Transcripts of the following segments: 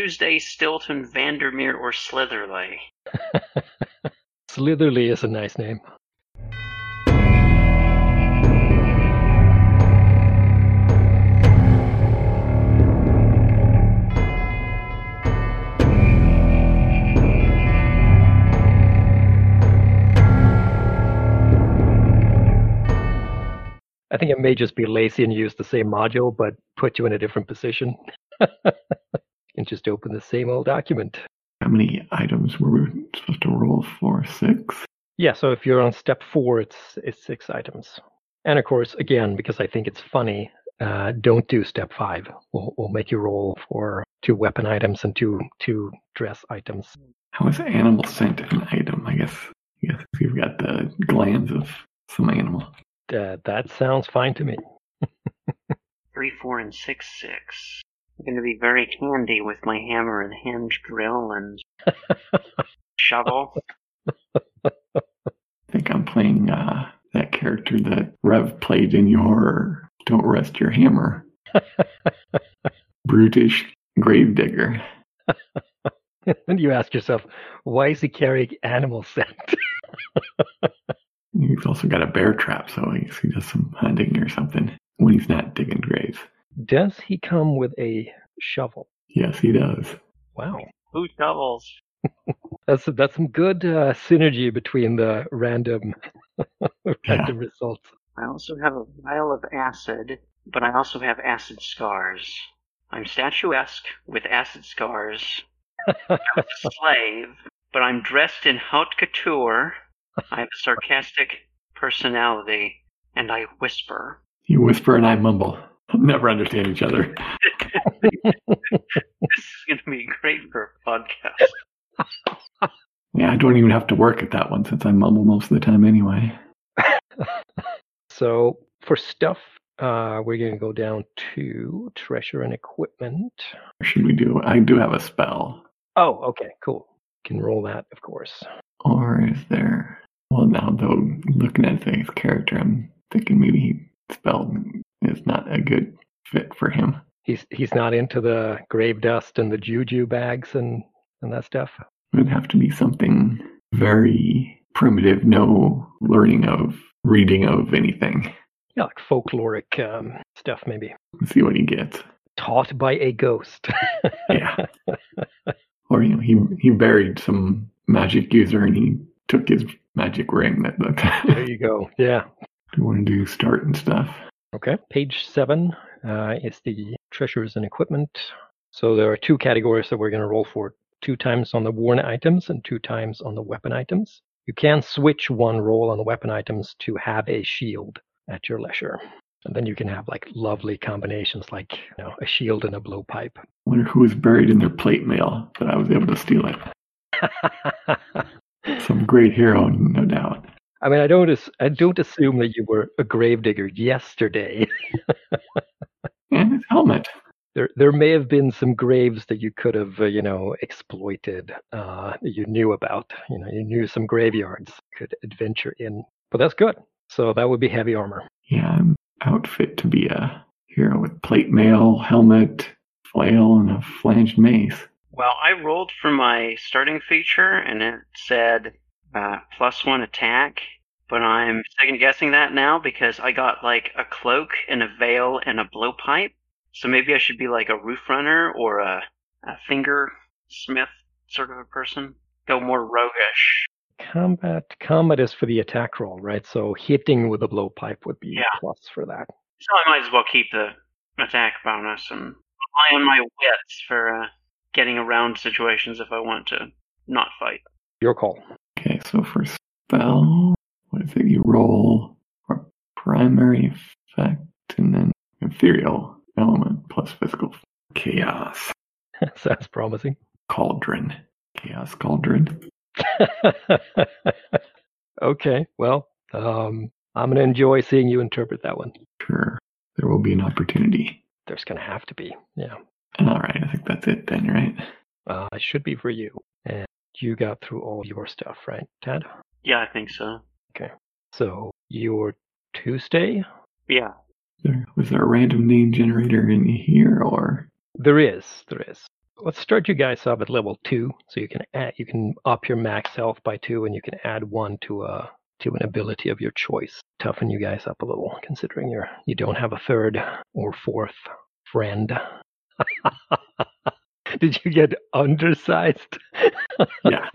Tuesday, Stilton, Vandermeer, or Slitherley? Slitherly is a nice name. I think it may just be lazy and use the same module, but put you in a different position. and just open the same old document. How many items were we supposed to roll for? Six? Yeah, so if you're on step four, it's it's six items. And of course, again, because I think it's funny, uh, don't do step five. We'll, we'll make you roll for two weapon items and two two dress items. How is animal scent an item? I guess, I guess if you've got the glands of some animal. Uh, that sounds fine to me. Three, four, and six, six. I'm going to be very handy with my hammer and hand drill and shovel. I think I'm playing uh, that character that Rev played in your Don't Rest Your Hammer. Brutish Gravedigger. and you ask yourself, why is he carrying animal scent? He's also got a bear trap, so I guess he does some hunting or something when he's not digging graves. Does he come with a shovel? Yes, he does. Wow. Who shovels? That's that's some good uh, synergy between the random Yeah. random results. I also have a vial of acid, but I also have acid scars. I'm statuesque with acid scars. I'm a slave, but I'm dressed in haute couture. I have a sarcastic personality, and I whisper. You whisper and I mumble. Never understand each other. This is going to be great for a podcast. Yeah, I don't even have to work at that one since I mumble most of the time anyway. So for stuff, uh, we're going to go down to treasure and equipment. Or should we do? I do have a spell. Oh, okay, cool. Can roll that, of course. Or is there? Well, now though, looking at his character, I'm thinking maybe he spell is not a good fit for him. He's he's not into the grave dust and the juju bags and and that stuff. It would have to be something very primitive, no learning of reading of anything. Yeah, like folkloric um, stuff, maybe. Let's see what he gets. Taught by a ghost. Yeah. Or you know, he he buried some magic user and he took his magic ring. That, there you go. Yeah. do you want to do start and stuff? Okay. Page seven uh, is the treasures and equipment. So there are two categories that we're going to roll for two times on the worn items and two times on the weapon items. You can switch one roll on the weapon items to have a shield at your leisure. And then you can have like lovely combinations like you know, a shield and a blowpipe. wonder who was buried in their plate mail, that I was able to steal it. Some great hero, no doubt. I mean, I don't, I don't assume that you were a gravedigger yesterday. And his helmet. there, there may have been some graves that you could have, uh, you know, exploited. Uh, you knew about. You know, you knew some graveyards you could adventure in. But that's good. So that would be heavy armor. Yeah, I'm outfit to be a hero with plate mail, helmet, flail, and a flanged mace. Well, I rolled for my starting feature, and it said uh, plus one attack. But I'm second guessing that now because I got like a cloak and a veil and a blowpipe. So maybe I should be like a roof runner or a, a finger smith sort of a person. Go more roguish. Combat, combat is for the attack roll, right? So hitting with a blowpipe would be Yeah. plus for that. So I might as well keep the attack bonus and rely on my wits for uh, getting around situations if I want to not fight. Your call. Okay, so for spell, what is it? You roll for primary effect and then ethereal element plus physical chaos Sounds promising. cauldron. Chaos cauldron. okay, well, um, I'm going to enjoy seeing you interpret that one. Sure, there will be an opportunity. There's going to have to be. Yeah. All right, I think that's it then, right? Uh, it should be for you. And you got through all your stuff, right, Tad? Yeah, I think so. Okay. So your Tuesday? Yeah. There, was there a random name generator in here, or There is, there is. let's start you guys up at level two, so you can add, you can up your max health by two, and you can add one to a to an ability of your choice. Toughen you guys up a little, considering you're you don't have a third or fourth friend. Did you get undersized? yeah,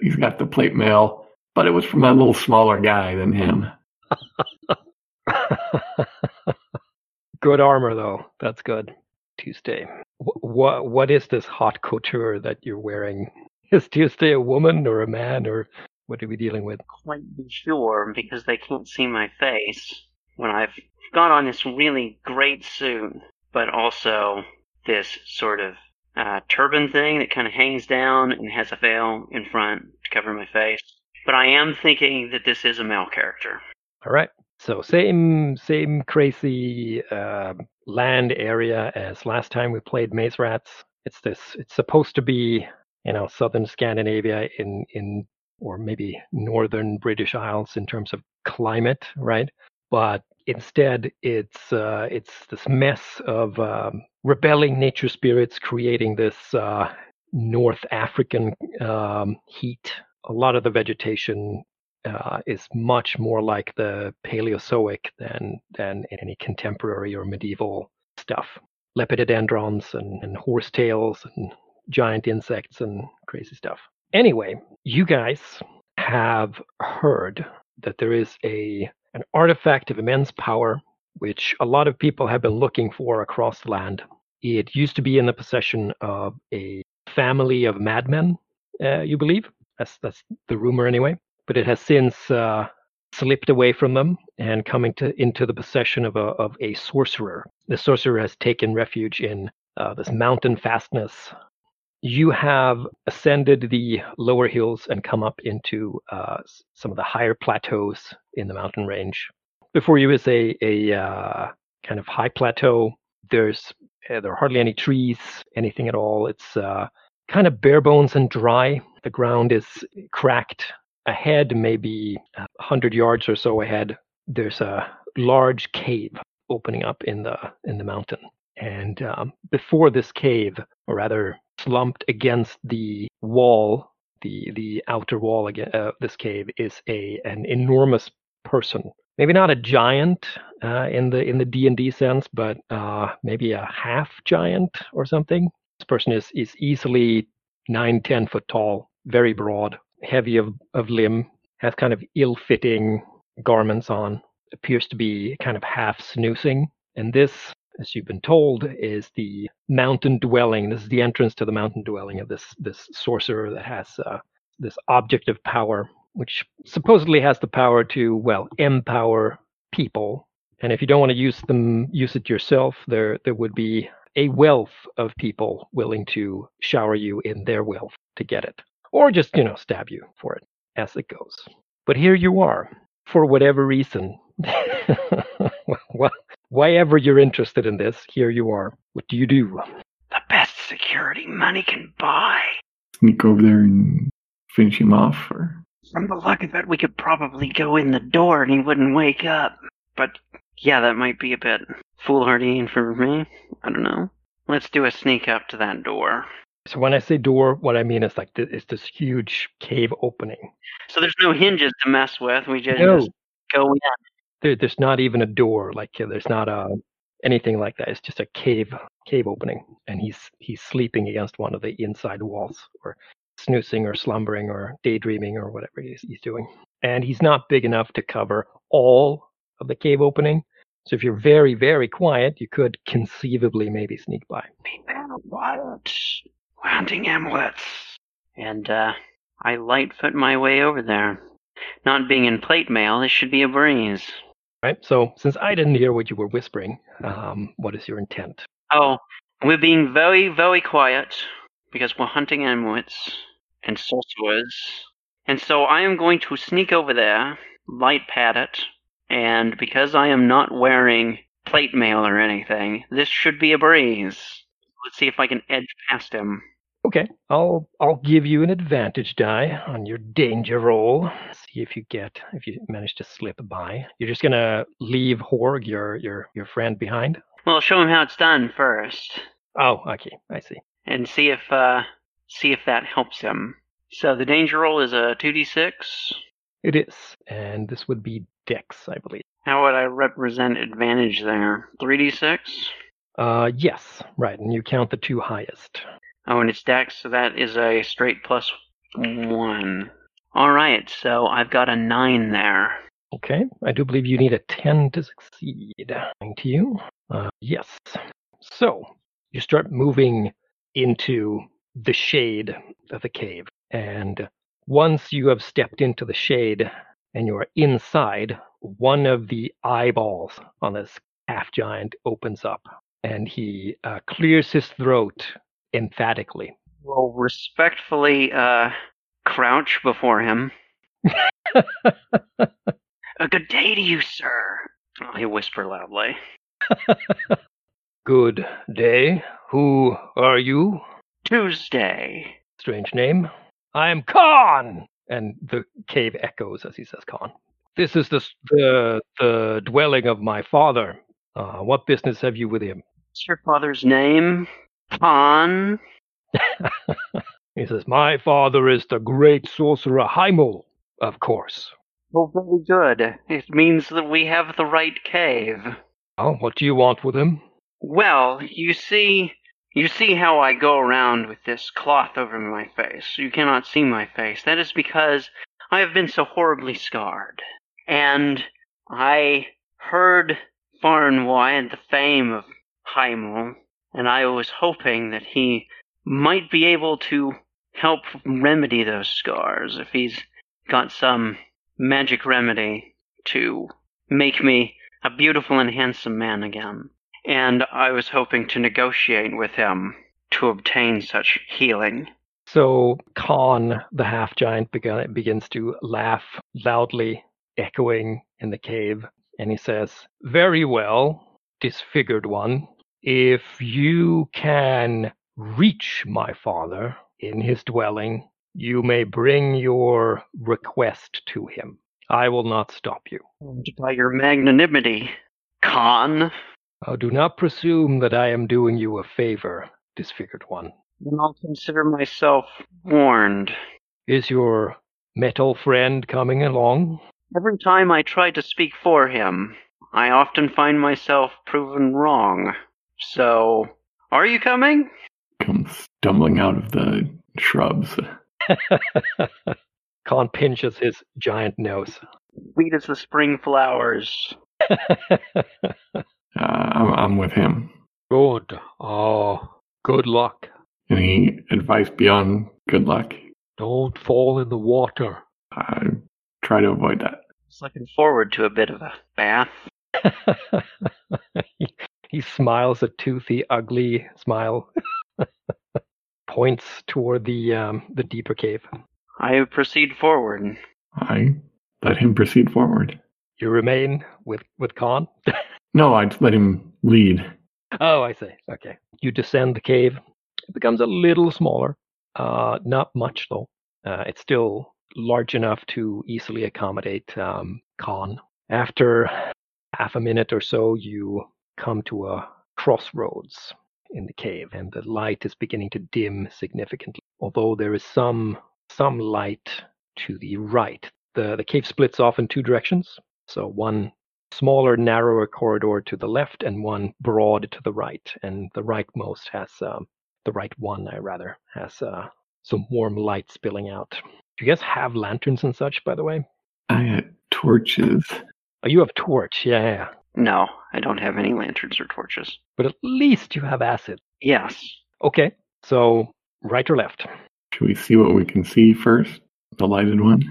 he's got the plate mail, but it was from a little smaller guy than him. good armor, though. That's good. Tuesday. What what is this hot couture that you're wearing? Is Tuesday a woman or a man or what are we dealing with? Quite sure because they can't see my face when I've got on this really great suit, but also this sort of uh, turban thing that kind of hangs down and has a veil in front to cover my face. But I am thinking that this is a male character. All right. So same same crazy uh, land area as last time we played Maze Rats. It's this. It's supposed to be you know southern Scandinavia in in or maybe northern British Isles in terms of climate, right? But instead, it's uh, it's this mess of um, rebelling nature spirits creating this uh, North African um, heat. A lot of the vegetation uh, is much more like the Paleozoic than than any contemporary or medieval stuff. Lepidodendrons and, and horsetails and giant insects and crazy stuff. Anyway, you guys have heard that there is a an artifact of immense power which a lot of people have been looking for across the land. It used to be in the possession of a family of madmen, uh, you believe. That's that's the rumor anyway but it has since uh, slipped away from them and come into, into the possession of a, of a sorcerer. The sorcerer has taken refuge in uh, this mountain fastness. You have ascended the lower hills and come up into uh, some of the higher plateaus in the mountain range. Before you is a, a uh, kind of high plateau. There's uh, there are hardly any trees, anything at all. It's uh, kind of bare bones and dry. The ground is cracked ahead, maybe 100 yards or so ahead, there's a large cave opening up in the in the mountain. And um, before this cave, or rather slumped against the wall, the the outer wall of uh, this cave is a an enormous person. Maybe not a giant uh, in the in the D and D sense, but uh, maybe a half giant or something. This person is is easily nine ten foot tall, very broad, heavy of, of limb, has kind of ill fitting garments on, appears to be kind of half snoozing. And this, as you've been told, is the mountain dwelling. This is the entrance to the mountain dwelling of this, this sorcerer that has uh, this object of power, which supposedly has the power to, well, empower people. And if you don't want to use them, use it yourself, there, there would be a wealth of people willing to shower you in their wealth to get it or just, you know, stab you for it as it goes. But here you are, for whatever reason. well, why ever you're interested in this, here you are. What do you do? The best security money can buy. Sneak over there and finish him off, or from the luck of it, we could probably go in the door and he wouldn't wake up. But yeah, that might be a bit foolhardy for me. I don't know. Let's do a sneak up to that door. So when I say door, what I mean is like it's this huge cave opening. So there's no hinges to mess with. We just, no. just go in. There, there's not even a door. Like there's not a anything like that. It's just a cave cave opening, and he's he's sleeping against one of the inside walls, or snoozing, or slumbering, or daydreaming, or whatever he's, he's doing. And he's not big enough to cover all of the cave opening. So if you're very very quiet, you could conceivably maybe sneak by. Be quiet hunting amulets. And, uh, I lightfoot my way over there. Not being in plate mail, this should be a breeze. Right. So, since I didn't hear what you were whispering, um, what is your intent? Oh, we're being very, very quiet because we're hunting amulets and sorcerers. And so I am going to sneak over there, light pad it, and because I am not wearing plate mail or anything, this should be a breeze. Let's see if I can edge past him. Okay, I'll I'll give you an advantage die on your danger roll. See if you get if you manage to slip by. You're just gonna leave Horg, your your your friend, behind. Well, show him how it's done first. Oh, okay, I see. and see if uh, see if that helps him. So the danger roll is a two d six. It is, and this would be Dex, I believe. How would I represent advantage there? Three d six. Uh, yes, right, and you count the two highest. Oh, and it's Dex, so that is a straight plus one. All right, so I've got a nine there. Okay, I do believe you need a 10 to succeed. Thank you. Uh, yes. So, you start moving into the shade of the cave. And once you have stepped into the shade and you are inside, one of the eyeballs on this half giant opens up and he uh, clears his throat emphatically. Will respectfully uh, crouch before him. a good day to you, sir. Oh, he whisper loudly. Good day. Who are you? Tuesday. Strange name. I am Khan! And the cave echoes as he says Khan. This is the, the, the dwelling of my father. Uh, what business have you with him? What's your father's name? Khan. he says, My father is the great sorcerer Heimel, of course. Well, very good. It means that we have the right cave. Oh, what do you want with him? Well, you see, you see how I go around with this cloth over my face. You cannot see my face. That is because I have been so horribly scarred. And I heard far and wide the fame of Heimel, and I was hoping that he might be able to help remedy those scars if he's got some magic remedy to make me a beautiful and handsome man again. And I was hoping to negotiate with him to obtain such healing. So Khan, the half giant, begins to laugh loudly, echoing in the cave, and he says, Very well, disfigured one. If you can reach my father in his dwelling, you may bring your request to him. I will not stop you. By your magnanimity, Khan. Oh, do not presume that I am doing you a favor, disfigured one. Then I'll consider myself warned. Is your metal friend coming along? Every time I try to speak for him, I often find myself proven wrong. So, are you coming? Comes stumbling out of the shrubs. Khan pinches his giant nose. Sweet as the spring flowers. Uh, I'm, I'm with him. Good. Oh, good luck. Any advice beyond good luck? Don't fall in the water. I try to avoid that. Just looking forward to a bit of a bath. he, he smiles a toothy, ugly smile. Points toward the um, the deeper cave. I proceed forward. I let him proceed forward. You remain with with Khan. No, I'd let him lead. oh, I see. Okay. You descend the cave. It becomes a little smaller. Uh, not much though. Uh, it's still large enough to easily accommodate um, Khan. After half a minute or so, you come to a crossroads in the cave, and the light is beginning to dim significantly. Although there is some some light to the right. The the cave splits off in two directions. So one smaller, narrower corridor to the left, and one broad to the right. And the rightmost has um, the right one, I rather, has uh, some warm light spilling out. Do you guys have lanterns and such, by the way? I had torches. Oh, you have torch, yeah. No, I don't have any lanterns or torches. But at least you have acid. Yes. Okay, so right or left? Should we see what we can see first? The lighted one?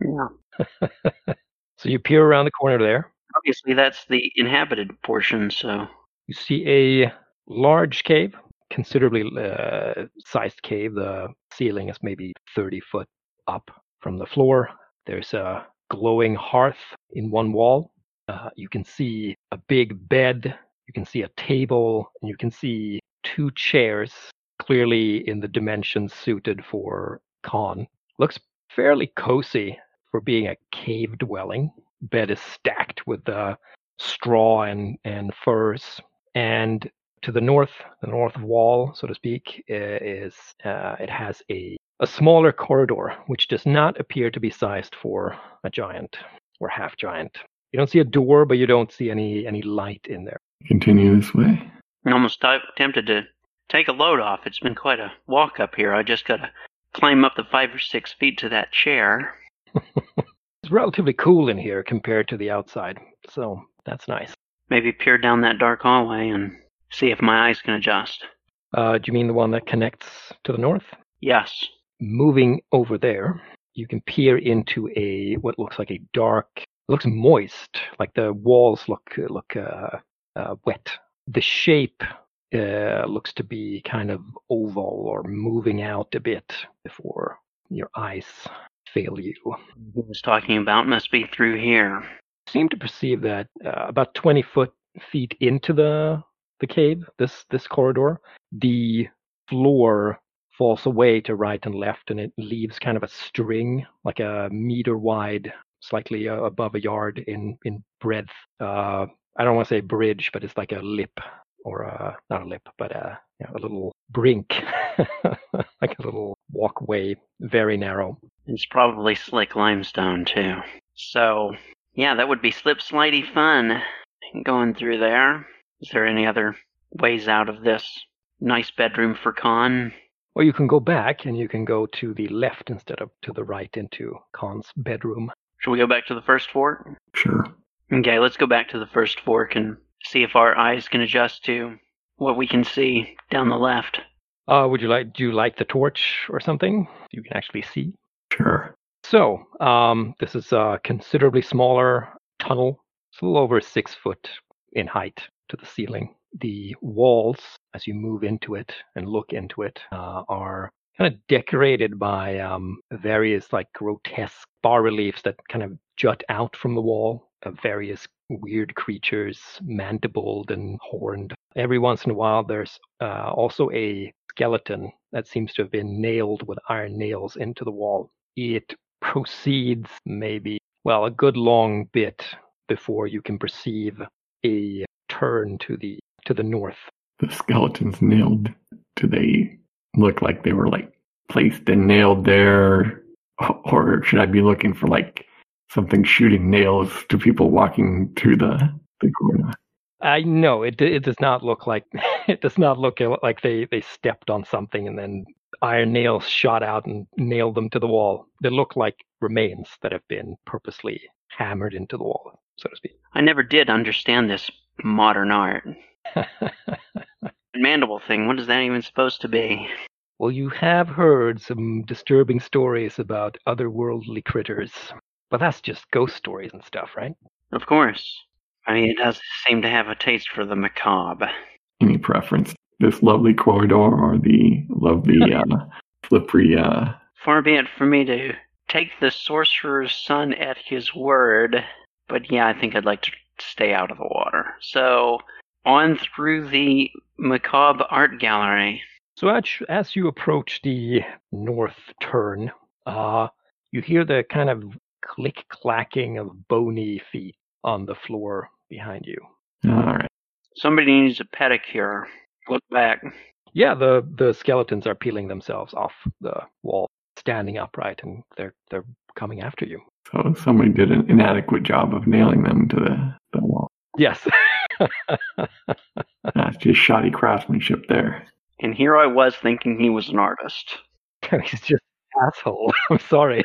Yeah. So you peer around the corner there. Obviously, that's the inhabited portion, so. You see a large cave, considerably uh, sized cave. The ceiling is maybe 30 foot up from the floor. There's a glowing hearth in one wall. Uh, you can see a big bed. You can see a table. And you can see two chairs, clearly in the dimensions suited for Khan. Looks fairly cozy for being a cave dwelling. Bed is stacked with uh, straw and, and furs. And to the north, the north wall, so to speak, is uh, it has a a smaller corridor, which does not appear to be sized for a giant or half giant. You don't see a door, but you don't see any any light in there. Continue this way. I'm almost t- tempted to take a load off. It's been quite a walk up here. I just gotta climb up the five or six feet to that chair. it's relatively cool in here compared to the outside, so that's nice. Maybe peer down that dark hallway and see if my eyes can adjust. Uh, do you mean the one that connects to the north? Yes. Moving over there, you can peer into a what looks like a dark. Looks moist, like the walls look look uh, uh, wet. The shape uh, looks to be kind of oval or moving out a bit before your eyes fail you. He was talking about must be through here. Seem to perceive that uh, about 20 foot feet into the the cave, this this corridor, the floor falls away to right and left, and it leaves kind of a string, like a meter wide, slightly uh, above a yard in in breadth. Uh, I don't want to say bridge, but it's like a lip or a, not a lip, but a, you know, a little brink, like a little walkway, very narrow. It's probably slick limestone too. So yeah, that would be slip slidey fun going through there. Is there any other ways out of this nice bedroom for Khan? Or you can go back and you can go to the left instead of to the right into Khan's bedroom. Should we go back to the first fork? Sure. Okay, let's go back to the first fork and see if our eyes can adjust to what we can see down the left. Uh, would you like do you like the torch or something? You can actually see. Sure. So, um, this is a considerably smaller tunnel. It's a little over six foot in height to the ceiling. The walls, as you move into it and look into it, uh, are kind of decorated by um, various like grotesque bas reliefs that kind of jut out from the wall of various weird creatures, mandibled and horned. Every once in a while, there's uh, also a skeleton that seems to have been nailed with iron nails into the wall. It proceeds maybe, well, a good long bit before you can perceive a turn to the to the north. The skeletons nailed. to they look like they were like placed and nailed there, or should I be looking for like something shooting nails to people walking through the the corridor? I know it. It does not look like it does not look like they they stepped on something and then iron nails shot out and nailed them to the wall. They look like remains that have been purposely hammered into the wall, so to speak. I never did understand this modern art. Mandible thing, what is that even supposed to be? well, you have heard some disturbing stories about otherworldly critters, but that's just ghost stories and stuff, right? Of course. I mean, it does seem to have a taste for the macabre. Any preference? This lovely corridor or the lovely uh, slippery? Uh... Far be it for me to take the sorcerer's son at his word, but yeah, I think I'd like to stay out of the water. So on through the macabre art gallery. So as, as you approach the north turn, uh, you hear the kind of click clacking of bony feet on the floor behind you. All right. Somebody needs a pedicure. Look back. Yeah, the the skeletons are peeling themselves off the wall, standing upright, and they're they're coming after you. So somebody did an inadequate job of nailing them to the, the wall. Yes. That's just shoddy craftsmanship there. And here I was thinking he was an artist. He's just an asshole. I'm sorry.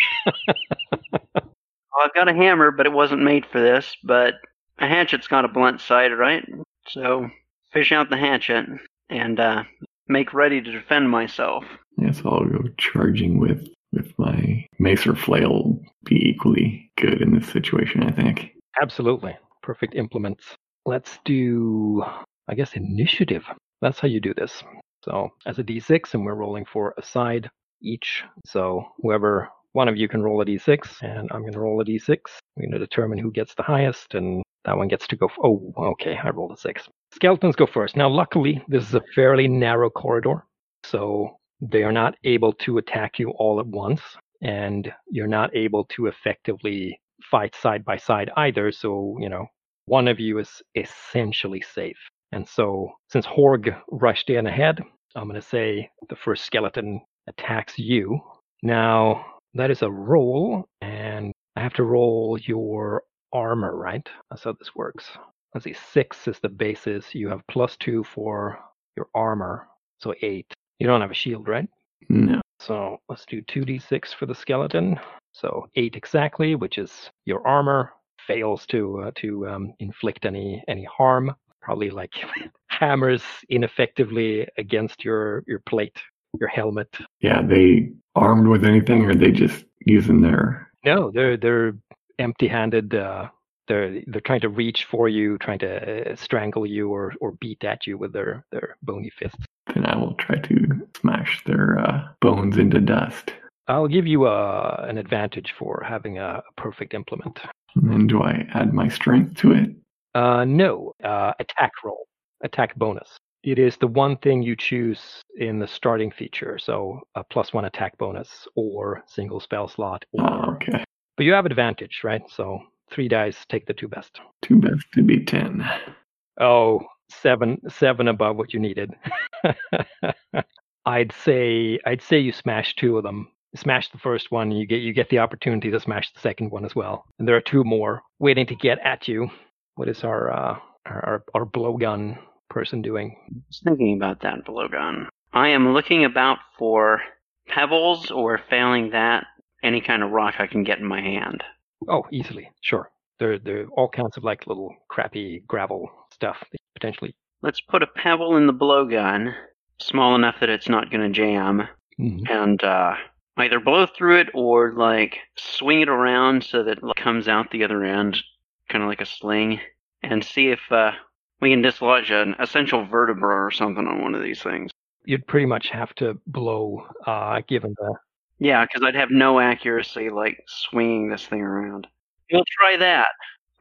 Well, I've got a hammer, but it wasn't made for this. But a hatchet's got a blunt side, right? So fish out the hatchet and uh, make ready to defend myself. Yes, I'll go charging with with my mace or flail. Be equally good in this situation, I think. Absolutely. Perfect implements. Let's do, I guess, initiative. That's how you do this. So as a d6, and we're rolling for a side each. So whoever one of you can roll a d6, and I'm going to roll a d6. We're going to determine who gets the highest, and that one gets to go. F- oh, okay, I rolled a six. Skeletons go first. Now, luckily, this is a fairly narrow corridor, so they are not able to attack you all at once, and you're not able to effectively fight side by side either. So, you know, one of you is essentially safe. And so, since Horg rushed in ahead, I'm going to say the first skeleton attacks you. Now, that is a roll, and I have to roll your armor, right? That's how this works. Let's see, six is the basis. You have plus two for your armor, so eight. You don't have a shield, right? No. So let's do 2d6 for the skeleton. So eight exactly, which is your armor, fails to uh, to um, inflict any any harm. Probably like hammers ineffectively against your your plate, your helmet. Yeah, they armed with anything, or they just using their. No, they're they're empty-handed. Uh, they're they're trying to reach for you, trying to uh, strangle you or or beat at you with their their bony fists. Then I will try to smash their uh, bones into dust. I'll give you uh, an advantage for having a, a perfect implement. And then do I add my strength to it? Uh, no, uh, attack roll, attack bonus. It is the one thing you choose in the starting feature, so a plus one attack bonus or single spell slot. Or, Oh, okay. But you have advantage, right? So three dice, take the two best. Two best to be ten. Oh, seven, seven above what you needed. I'd say, I'd say you smash two of them. Smash the first one, you get you get the opportunity to smash the second one as well. And there are two more waiting to get at you. What is our uh, our, our, blowgun person doing? was thinking about that blowgun. I am looking about for pebbles or failing that, any kind of rock I can get in my hand. Oh, easily, sure. There, there are all kinds of like little crappy gravel stuff potentially. Let's put a pebble in the blowgun, small enough that it's not going to jam, and uh, either blow through it or like swing it around so that it comes out the other end, kind of like a sling, and see if uh, we can dislodge an essential vertebra or something on one of these things. You'd pretty much have to blow, uh, given the. Yeah, because I'd have no accuracy like swinging this thing around. We'll try that.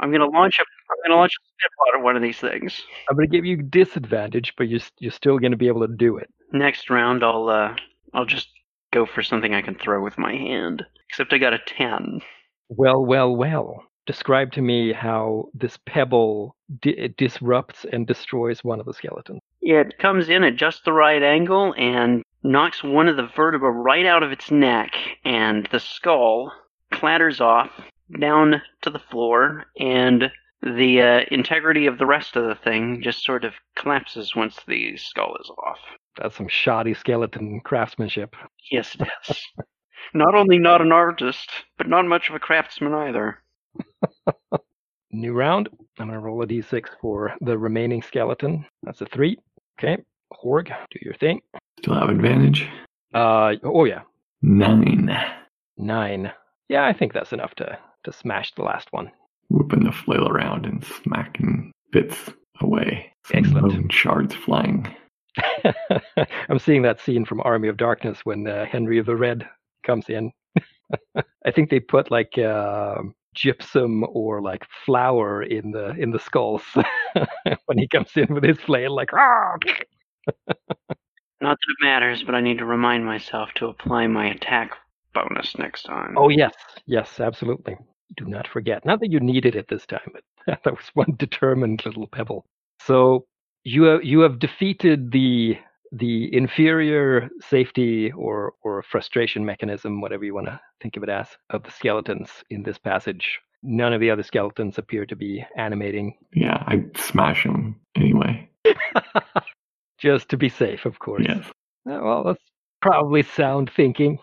I'm gonna launch a I'm gonna launch a spitball at one of these things. I'm going to give you disadvantage, but you're you're still going to be able to do it. Next round, I'll uh, I'll just go for something I can throw with my hand. Except I got a ten. Well, well, well. Describe to me how this pebble di- disrupts and destroys one of the skeletons. It comes in at just the right angle and knocks one of the vertebrae right out of its neck, and the skull clatters off down to the floor, and the uh, integrity of the rest of the thing just sort of collapses once the skull is off. That's some shoddy skeleton craftsmanship. Yes, it is. not only not an artist, but not much of a craftsman either. New round. I'm going to roll a d6 for the remaining skeleton. That's a three. Okay. Horg, do your thing. Still have advantage. Uh, oh yeah, Nine. nine. Yeah, I think that's enough to to smash the last one. Whipping the flail around and smacking bits away. Some Excellent. bone shards flying. I'm seeing that scene from Army of Darkness when uh, Henry of the Red comes in. I think they put like uh, gypsum or like flour in the in the skulls when he comes in with his flail, like ah. Not that it matters, but I need to remind myself to apply my attack bonus next time. Oh yes, yes, absolutely. Do not forget. Not that you needed it this time, but that was one determined little pebble. So you have, you have defeated the the inferior safety or or frustration mechanism, whatever you want to think of it as, of the skeletons in this passage. None of the other skeletons appear to be animating, Yeah, I smash them anyway. just to be safe, of course. Yes. Well, that's probably sound thinking.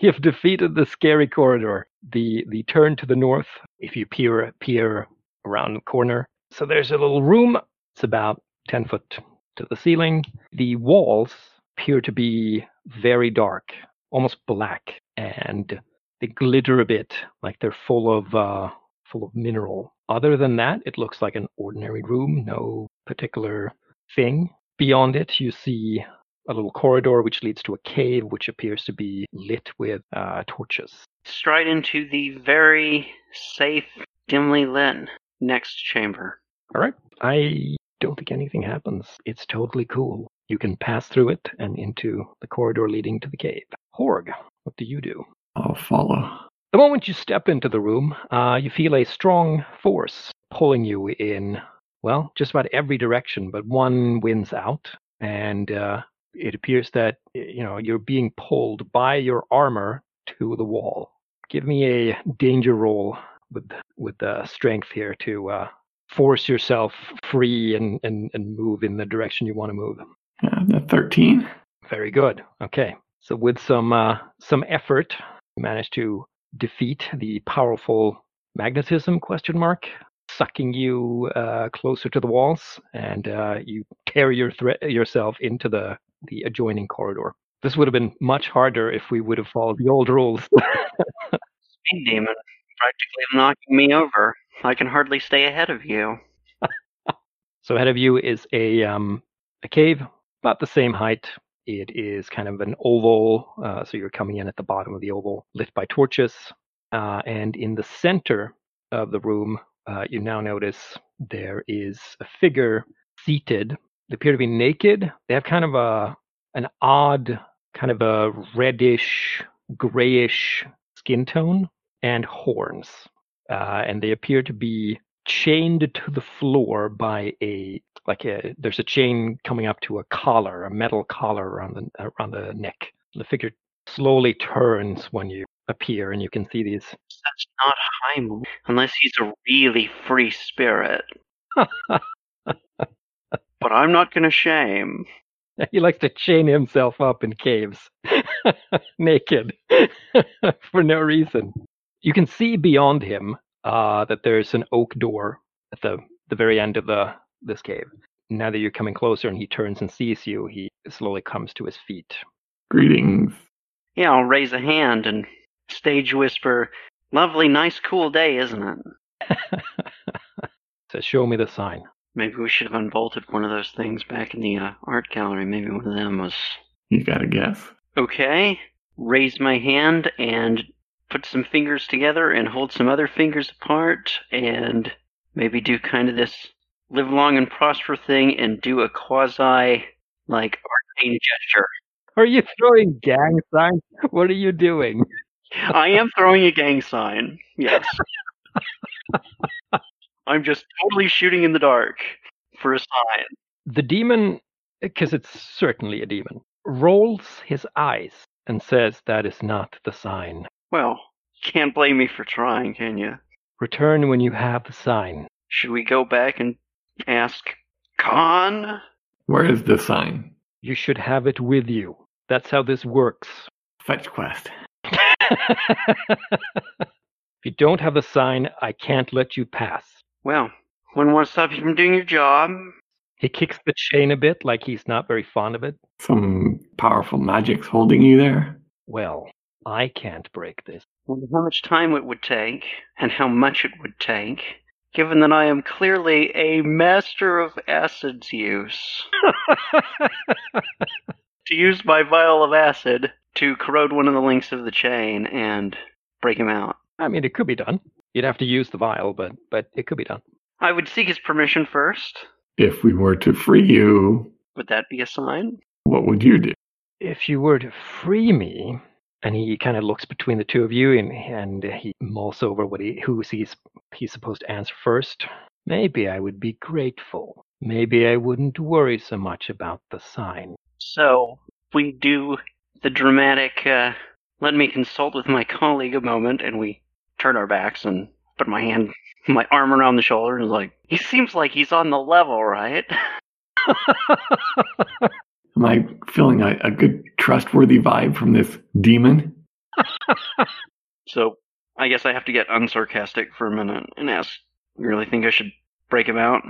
You've defeated the scary corridor. The the turn to the north, if you peer peer around the corner. So there's a little room. It's about ten foot to the ceiling. The walls appear to be very dark, almost black, and they glitter a bit, like they're full of uh, full of mineral. Other than that, it looks like an ordinary room. No particular thing. Beyond it, you see a little corridor which leads to a cave which appears to be lit with uh, torches. Stride into the very safe, dimly lit next chamber. All right. I don't think anything happens. It's totally cool. You can pass through it and into the corridor leading to the cave. Horg, what do you do? I'll follow. The moment you step into the room, uh, you feel a strong force pulling you in well, just about every direction, but one wins out, and uh, it appears that you know you're being pulled by your armor to the wall. Give me a danger roll with with the strength here to uh, force yourself free and, and and move in the direction you want to move. Uh, the 13. Very good. Okay, so with some uh, some effort, you managed to defeat the powerful magnetism question mark sucking you uh, closer to the walls, and uh, you carry your thre- yourself into the the adjoining corridor. This would have been much harder if we would have followed the old rules. Speed demon practically knocking me over. I can hardly stay ahead of you. so ahead of you is a um, a cave about the same height. It is kind of an oval, uh, so you're coming in at the bottom of the oval, lit by torches. Uh, and in the center of the room, uh, you now notice there is a figure seated. They appear to be naked. They have kind of a an odd, kind of a reddish, grayish skin tone and horns. Uh, and they appear to be chained to the floor by a like a there's a chain coming up to a collar, a metal collar around the around the neck. The figure slowly turns when you appear, and you can see these. That's not Heimel, unless he's a really free spirit. but I'm not going to shame. He likes to chain himself up in caves, naked, for no reason. You can see beyond him uh, that there's an oak door at the the very end of the this cave. Now that you're coming closer and he turns and sees you, he slowly comes to his feet. Greetings. Yeah, I'll raise a hand and stage whisper, Lovely, nice, cool day, isn't it? Says, show me the sign. Maybe we should have unbolted one of those things back in the uh, art gallery. Maybe one of them was. You got a guess? Okay. Raise my hand and put some fingers together and hold some other fingers apart and maybe do kind of this live long and prosper thing and do a quasi like arcane gesture. Are you throwing gang signs? What are you doing? I am throwing a gang sign. Yes. I'm just totally shooting in the dark for a sign. The demon, because it's certainly a demon, rolls his eyes and says that is not the sign. Well, can't blame me for trying, can you? Return when you have the sign. Should we go back and ask Khan? Where is the sign? You should have it with you. That's how this works. Fetch quest. if you don't have the sign, I can't let you pass. Well, wouldn't want to stop you from doing your job. He kicks the chain a bit, like he's not very fond of it. Some powerful magic's holding you there. Well, I can't break this. Wonder how much time it would take, and how much it would take, given that I am clearly a master of acid's use. to use my vial of acid to corrode one of the links of the chain and break him out. I mean, it could be done. You'd have to use the vial, but but it could be done. I would seek his permission first. If we were to free you, Would that be a sign? what would you do? If you were to free me, and he kind of looks between the two of you, and and he mulls over what he who he's he's supposed to answer first. Maybe I would be grateful. Maybe I wouldn't worry so much about the sign. So we do the dramatic. Uh, let me consult with my colleague a moment, and we turn our backs and put my hand, my arm around the shoulder, and is like, he seems like he's on the level, right? Am I feeling a, a good, trustworthy vibe from this demon? So I guess I have to get unsarcastic for a minute and ask, you really think I should break him out?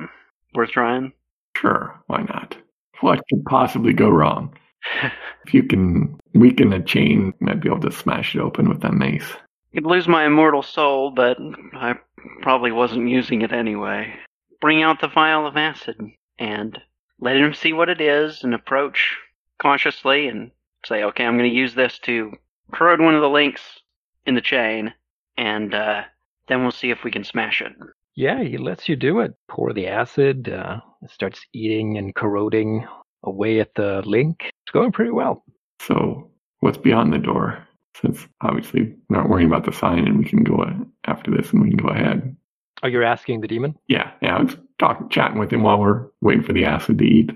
Worth trying? Sure, why not? What could possibly go wrong? If you can weaken a chain, you might be able to smash it open with that mace. Could lose my immortal soul, but I probably wasn't using it anyway. Bring out the vial of acid and let him see what it is and approach consciously and say, okay, I'm going to use this to corrode one of the links in the chain, and uh, then we'll see if we can smash it. Yeah, he lets you do it. Pour the acid, uh, it starts eating and corroding away at the link. It's going pretty well. So, what's beyond the door? Since obviously we're not worrying about the sign and we can go after this and we can go ahead. Oh, you're asking the demon? Yeah, yeah. I was talking, chatting with him while we're waiting for the acid to eat.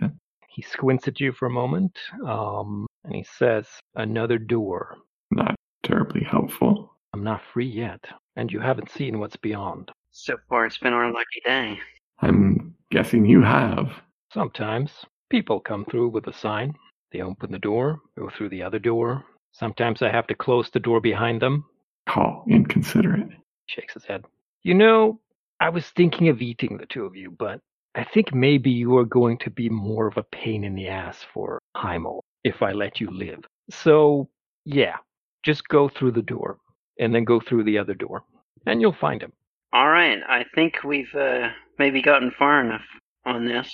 He squints at you for a moment, um, and he says, "Another door. Not terribly helpful. I'm not free yet, and you haven't seen what's beyond. So far, it's been our lucky day. I'm guessing you have. Sometimes people come through with a sign. They open the door, go through the other door. Sometimes I have to close the door behind them." Call inconsiderate. Shakes his head. You know, I was thinking of eating the two of you, but I think maybe you are going to be more of a pain in the ass for Heimo if I let you live. So, yeah, just go through the door and then go through the other door, and you'll find him. All right, I think we've uh, maybe gotten far enough on this.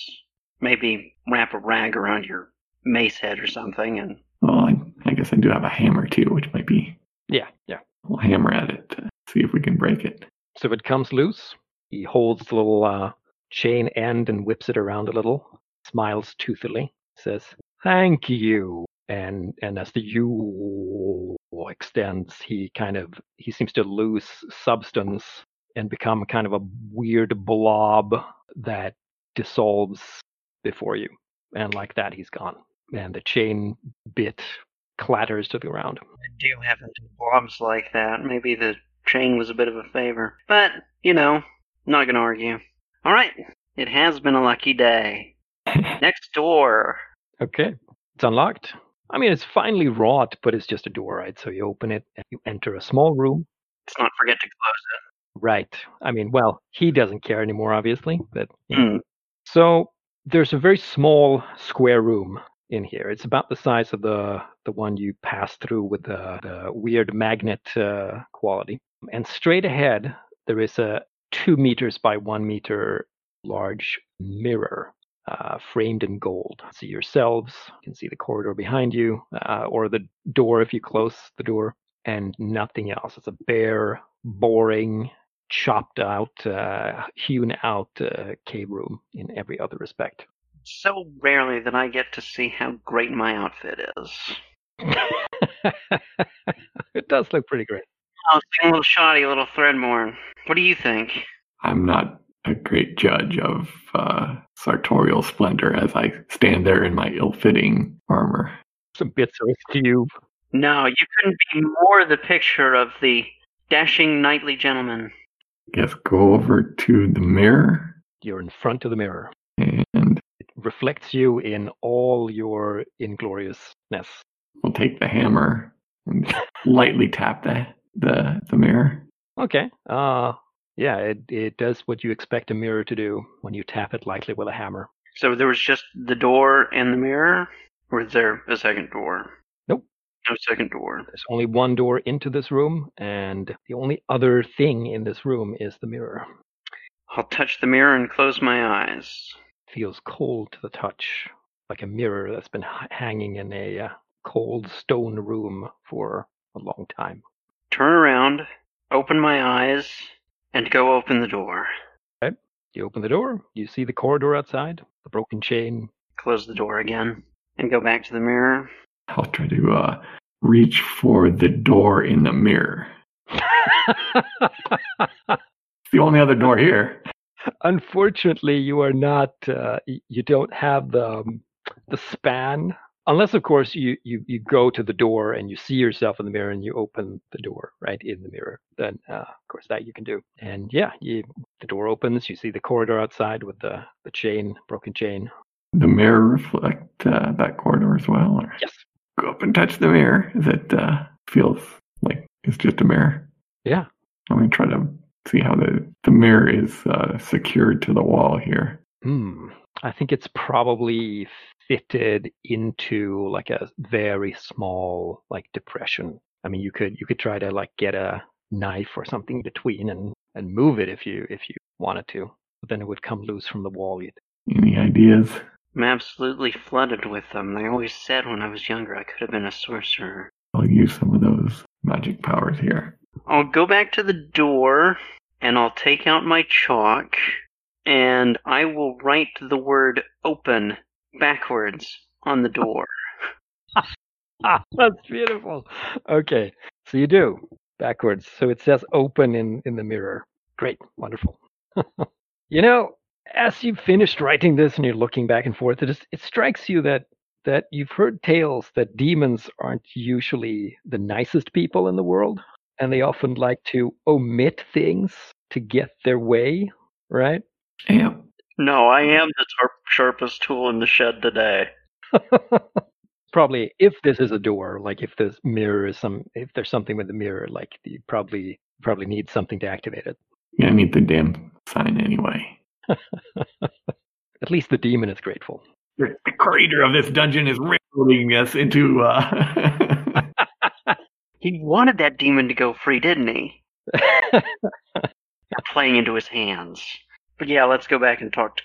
Maybe wrap a rag around your mace head or something, and Well, I, I guess I do have a hammer too, which might be. Yeah, yeah. We'll hammer at it to see if we can break it. So if it comes loose, he holds the little uh, chain end and whips it around a little, smiles toothily, says, Thank you. And and as the U extends, he kind of he seems to lose substance and become kind of a weird blob that dissolves before you. And like that he's gone. And the chain bit clatters to the ground. I do have blobs like that. Maybe the chain was a bit of a favor. But, you know, not gonna argue. Alright, it has been a lucky day. Next door. Okay. It's unlocked. I mean, it's finely wrought, but it's just a door, right? So you open it and you enter a small room. Let's not forget to close it. Right. I mean, well, he doesn't care anymore, obviously. But it. Hmm. so there's a very small square room in here. It's about the size of the the one you passed through with the, the weird magnet uh, quality. And straight ahead, there is a two meters by one meter large mirror uh, framed in gold. See yourselves, you can see the corridor behind you, uh, or the door if you close the door, and nothing else. It's a bare, boring, chopped out, uh, hewn out uh, cave room in every other respect. So rarely that I get to see how great my outfit is. it does look pretty great. Oh, it's being a little shoddy, a little Threadmore. What do you think? I'm not a great judge of uh, sartorial splendor as I stand there in my ill-fitting armor. Some bits of askew. No, you couldn't be more the picture of the dashing knightly gentleman. Guess go over to the mirror You're in front of the mirror. and It reflects you in all your ingloriousness. we'll take the hammer and lightly tap the the, the mirror. Okay. Uh yeah, it, it does what you expect a mirror to do when you tap it lightly with a hammer. So there was just the door and the mirror? Or is there a second door? Nope. No second door. There's only one door into this room, and the only other thing in this room is the mirror. I'll touch the mirror and close my eyes. feels cold to the touch, like a mirror that's been h- hanging in a uh, cold stone room for a long time. Turn around, open my eyes, and go open the door. You open the door, you see the corridor outside, the broken chain. Close the door again, and go back to the mirror. I'll try to uh, reach for the door in the mirror. It's the only other door here. Unfortunately, you are not. Uh, you don't have the um, the span, unless of course you, you you go to the door and you see yourself in the mirror and you open the door right in the mirror. Then uh, of course that you can do. And yeah, you the door opens. You see the corridor outside with the the chain, broken chain. The mirror reflect uh, that corridor as well. Or Yes. go up and touch the mirror. That uh, feels like it's just a mirror. Yeah. let me try to see how the the mirror is uh, secured to the wall here. Hmm. I think it's probably fitted into like a very small like depression. I mean, you could you could try to like get a knife or something between and and move it if you if you wanted to, but then it would come loose from the wall. You'd- Any ideas? I'm absolutely flooded with them. They always said when I was younger I could have been a sorcerer. I'll use some of those magic powers here. I'll go back to the door and I'll take out my chalk and I will write the word open backwards on the door. Ah, that's beautiful. Okay, so you do backwards. So it says open in in the mirror. Great, wonderful. You know, as you've finished writing this and you're looking back and forth, it, is, it strikes you that that you've heard tales that demons aren't usually the nicest people in the world, and they often like to omit things to get their way, right? Yeah. No, I am the tar- sharpest tool in the shed today. probably if this is a door, like if this mirror is some, if there's something with the mirror, like you probably probably need something to activate it. Yeah, I need the damn sign anyway. At least the demon is grateful. The the creator of this dungeon is riddling us into uh He wanted that demon to go free, didn't he? Playing into his hands. But yeah, let's go back and talk to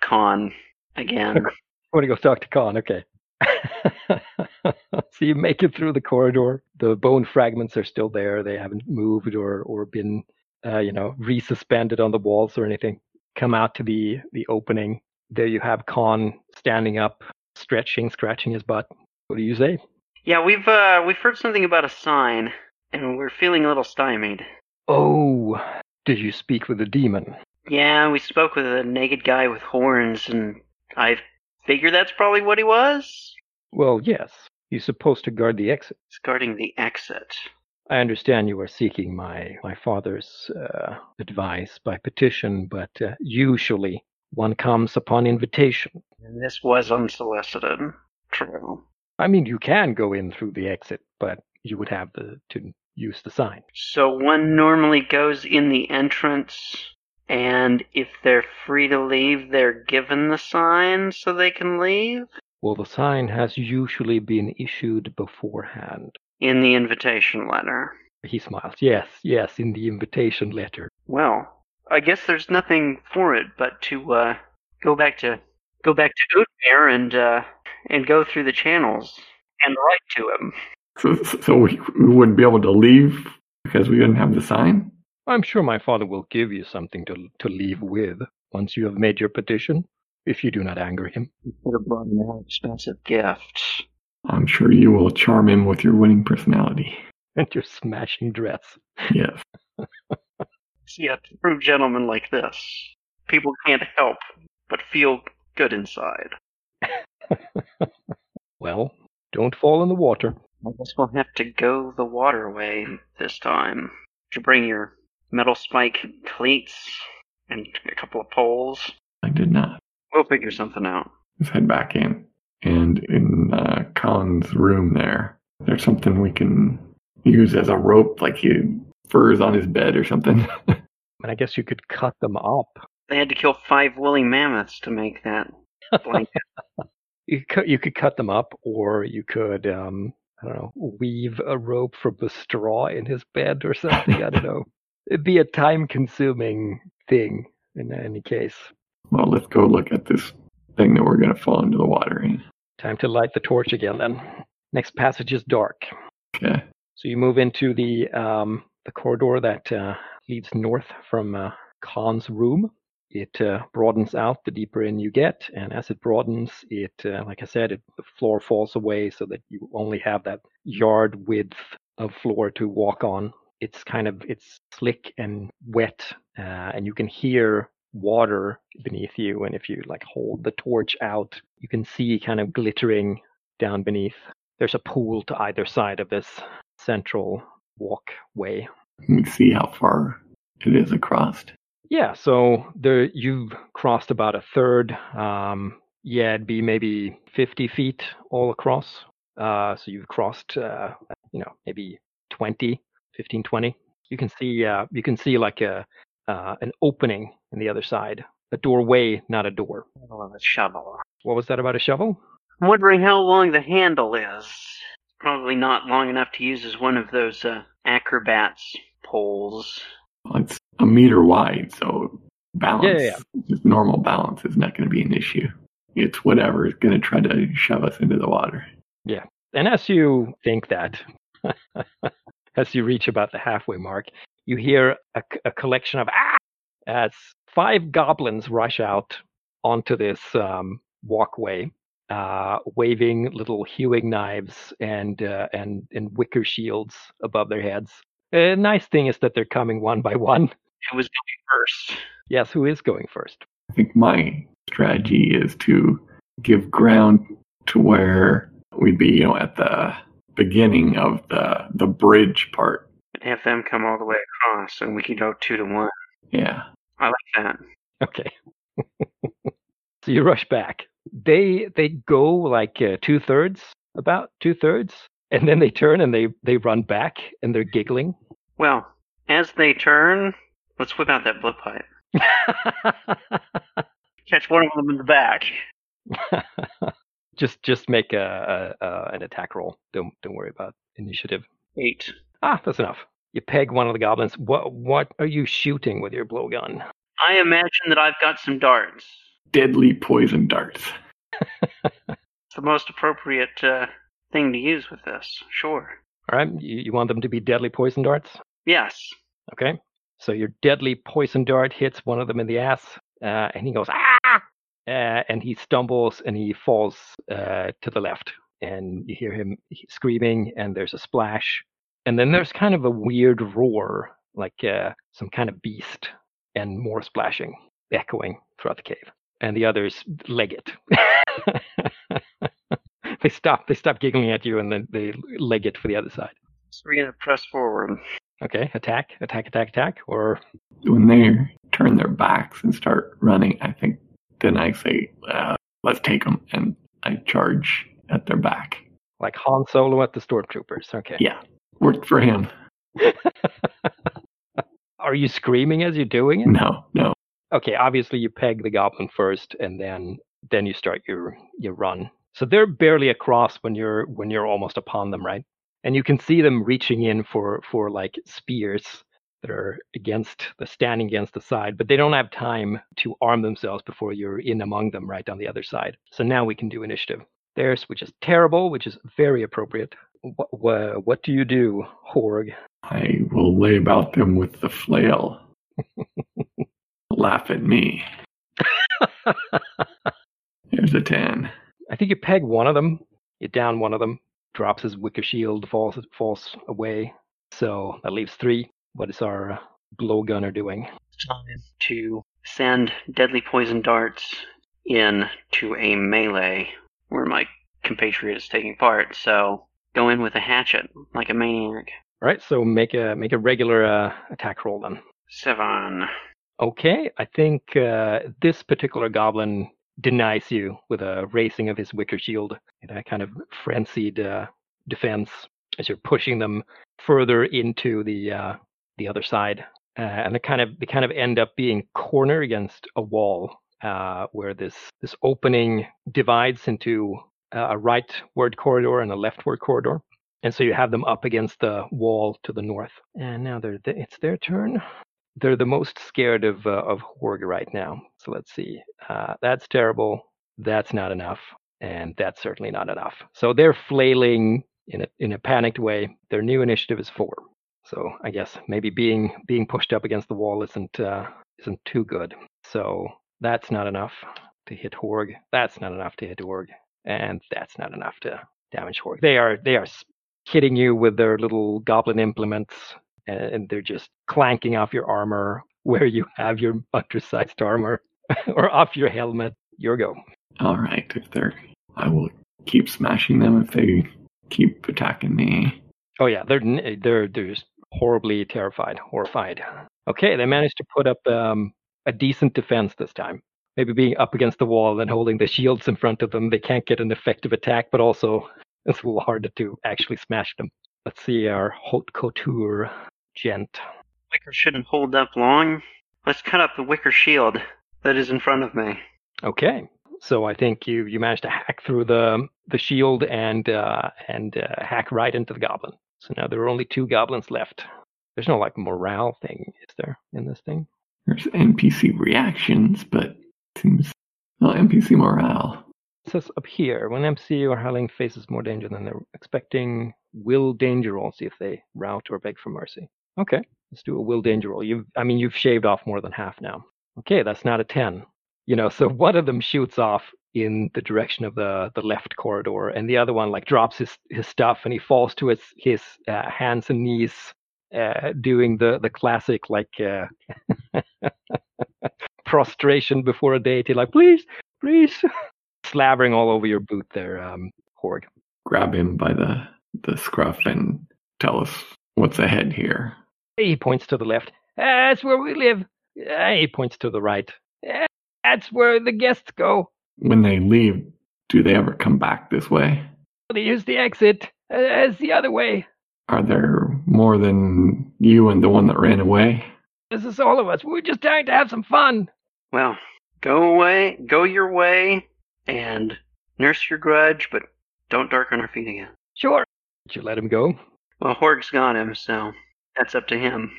Khan again. want to go talk to Khan? Okay. so you make it through the corridor. The bone fragments are still there. They haven't moved or or been, uh, you know, resuspended on the walls or anything. Come out to the the opening. There you have Khan standing up, stretching, scratching his butt. What do you say? yeah, we've uh we've heard something about a sign, and we're feeling a little stymied. Oh, did you speak with the demon? Yeah, we spoke with a naked guy with horns, and I figure that's probably what he was. Well, yes. He's supposed to guard the exit. He's guarding the exit. I understand you are seeking my my father's uh, advice by petition, but uh, usually one comes upon invitation. And this was unsolicited. True. I mean, you can go in through the exit, but you would have the, to use the sign. So one normally goes in the entrance, and if they're free to leave, they're given the sign so they can leave? Well, the sign has usually been issued beforehand. In the invitation letter. He smiles. Yes, yes, in the invitation letter. Well, I guess there's nothing for it but to uh, go back to go back to Ootmere and uh, and go through the channels and write to him. so, so we, we wouldn't be able to leave because we didn't have the sign? I'm sure my father will give you something to to leave with once you have made your petition, if you do not anger him. You could have brought me an expensive gift. I'm sure you will charm him with your winning personality. And your smashing dress. Yes. See, a true gentleman like this, people can't help but feel good inside. Well, don't fall in the water. I guess we'll have to go the waterway this time. Did you bring your metal spike cleats and a couple of poles? I did not. We'll figure something out. Let's head back in. And in uh, Colin's room there, there's something we can use as a rope, like he furs on his bed or something. And I guess you could cut them up. They had to kill five woolly mammoths to make that blanket. You could, you could cut them up, or you could, um, I don't know, weave a rope from the straw in his bed or something. I don't know. It'd be a time-consuming thing in any case. well, let's go look at this thing that we're going to fall into the water in. Time to light the torch again. Then next passage is dark. Okay. So you move into the um, the corridor that uh, leads north from uh, Khan's room. It uh, broadens out the deeper in you get, and as it broadens, it, uh, like I said, it, the floor falls away so that you only have that yard width of floor to walk on. It's kind of it's slick and wet, uh, and you can hear water beneath you. And if you like hold the torch out, you can see kind of glittering down beneath. There's a pool to either side of this central walkway. Let me see how far it is across. Yeah, so there you've crossed about a third. Um, yeah, it'd be maybe 50 feet all across. Uh, so you've crossed, uh, you know, maybe 20, 15, 20. You can see, uh, you can see like a uh, an opening in the other side, a doorway, not a door. Handle of a shovel. What was that about a shovel? I'm wondering how long the handle is. Probably not long enough to use as one of those uh, acrobats poles. Well, it's a meter wide, so balance, Yeah, yeah, just normal balance is not going to be an issue. It's whatever is going to try to shove us into the water. Yeah, and as you think that, as you reach about the halfway mark, you hear a collection of ah! as five goblins rush out onto this um, walkway, uh, waving little hewing knives and uh, and and wicker shields above their heads. A nice thing is that they're coming one by one. Who is going first. Yes, who is going first? I think my strategy is to give ground to where we'd be, you know, at the beginning of the the bridge part. And have them come all the way across, and we can go two to one. Yeah. I like that. Okay. so you rush back. They they go like uh, two thirds, about two thirds, and then they turn and they they run back and they're giggling. Well, as they turn, let's whip out that blow pipe. Catch one of them in the back. just just make a, a, a an attack roll. Don't don't worry about initiative. Eight. Ah, that's enough. You peg one of the goblins. What what are you shooting with your blowgun? I imagine that I've got some darts. Deadly poison darts. It's the most appropriate uh, thing to use with this. Sure. All right, you, you want them to be deadly poison darts? Yes. Okay. So your deadly poison dart hits one of them in the ass, uh, and he goes ah, uh, and he stumbles and he falls uh, to the left, and you hear him screaming, and there's a splash, and then there's kind of a weird roar, like uh, some kind of beast, and more splashing, echoing throughout the cave, and the others leg it. they stop. They stop giggling at you, and then they leg it for the other side. So we're gonna press forward. Okay, attack, attack, attack, attack, or When they turn their backs and start running, I think then I say, uh, let's take them. And I charge at their back. like Han Solo at the stormtroopers. Okay. Yeah. Worked for him. Are you screaming as you're doing it? No, no. Okay, obviously you peg the goblin first, and then then you start your your run. So they're barely across when you're when you're almost upon them, right? And you can see them reaching in for for like spears that are against the standing against the side, but they don't have time to arm themselves before you're in among them right on the other side. So now we can do initiative. Theirs, which is terrible, which is very appropriate. What, what, what do you do, Horg? I will lay about them with the flail. Laugh at me. Here's a 10. I think you peg one of them, you down one of them, drops his wicker shield, falls falls away. So that leaves three. What is our uh, blowgunner doing? Time to send deadly poison darts in to a melee where my compatriot is taking part. So go in with a hatchet like a maniac. All right, so make a make a regular uh, attack roll then. Seven. Okay, I think uh, this particular goblin denies you with a raising of his wicker shield in a kind of frenzied uh, defense as you're pushing them further into the uh, the other side, uh, and they kind of they kind of end up being cornered against a wall uh, where this this opening divides into a rightward corridor and a leftward corridor, and so you have them up against the wall to the north. And now they're th- it's their turn. They're the most scared of uh, of Horg right now. So let's see. Uh, that's terrible. That's not enough, and that's certainly not enough. So they're flailing in a in a panicked way. Their new initiative is four. So I guess maybe being being pushed up against the wall isn't uh, isn't too good. So that's not enough to hit Horg. That's not enough to hit Horg, and that's not enough to damage Horg. They are they are hitting you with their little goblin implements, and, they're just clanking off your armor where you have your undersized armor, or off your helmet. Your go. All right. If they're, I will keep smashing them if they keep attacking me. Oh yeah, they're they're they're just horribly terrified, horrified. Okay, they managed to put up um, a decent defense this time. Maybe being up against the wall and holding the shields in front of them, they can't get an effective attack, but also it's a little harder to actually smash them. Let's see our haute couture gent. Wicker shouldn't hold up long. Let's cut up the wicker shield that is in front of me. Okay, so I think you you managed to hack through the the shield and uh, and uh, hack right into the goblin. So now there are only two goblins left. There's no like morale thing, is there, in this thing? There's NPC reactions, but seems well NPC morale. It says up here, when MC or hireling faces more danger than they're expecting, will danger roll, see if they rout or beg for mercy. Okay, let's do a will danger roll. You've, I mean, you've shaved off more than half now. Okay, that's not a 10. You know, so one of them shoots off in the direction of the, the left corridor, and the other one like drops his, his stuff and he falls to his, his uh, hands and knees uh, doing the the classic like uh, prostration before a deity, like please, please, slavering all over your boot there, um, Horg. Grab him by the the scruff and tell us what's ahead here. He points to the left. That's where we live. He points to the right. "Uh, That's where the guests go. When they leave, do they ever come back this way? They use the exit. as the other way. Are there more than you and the one that ran away? This is all of us. We're just trying to have some fun. Well, go away, go your way, and nurse your grudge, but don't darken our feet again. Sure. Did you let him go? Well, Horg's got him, so that's up to him.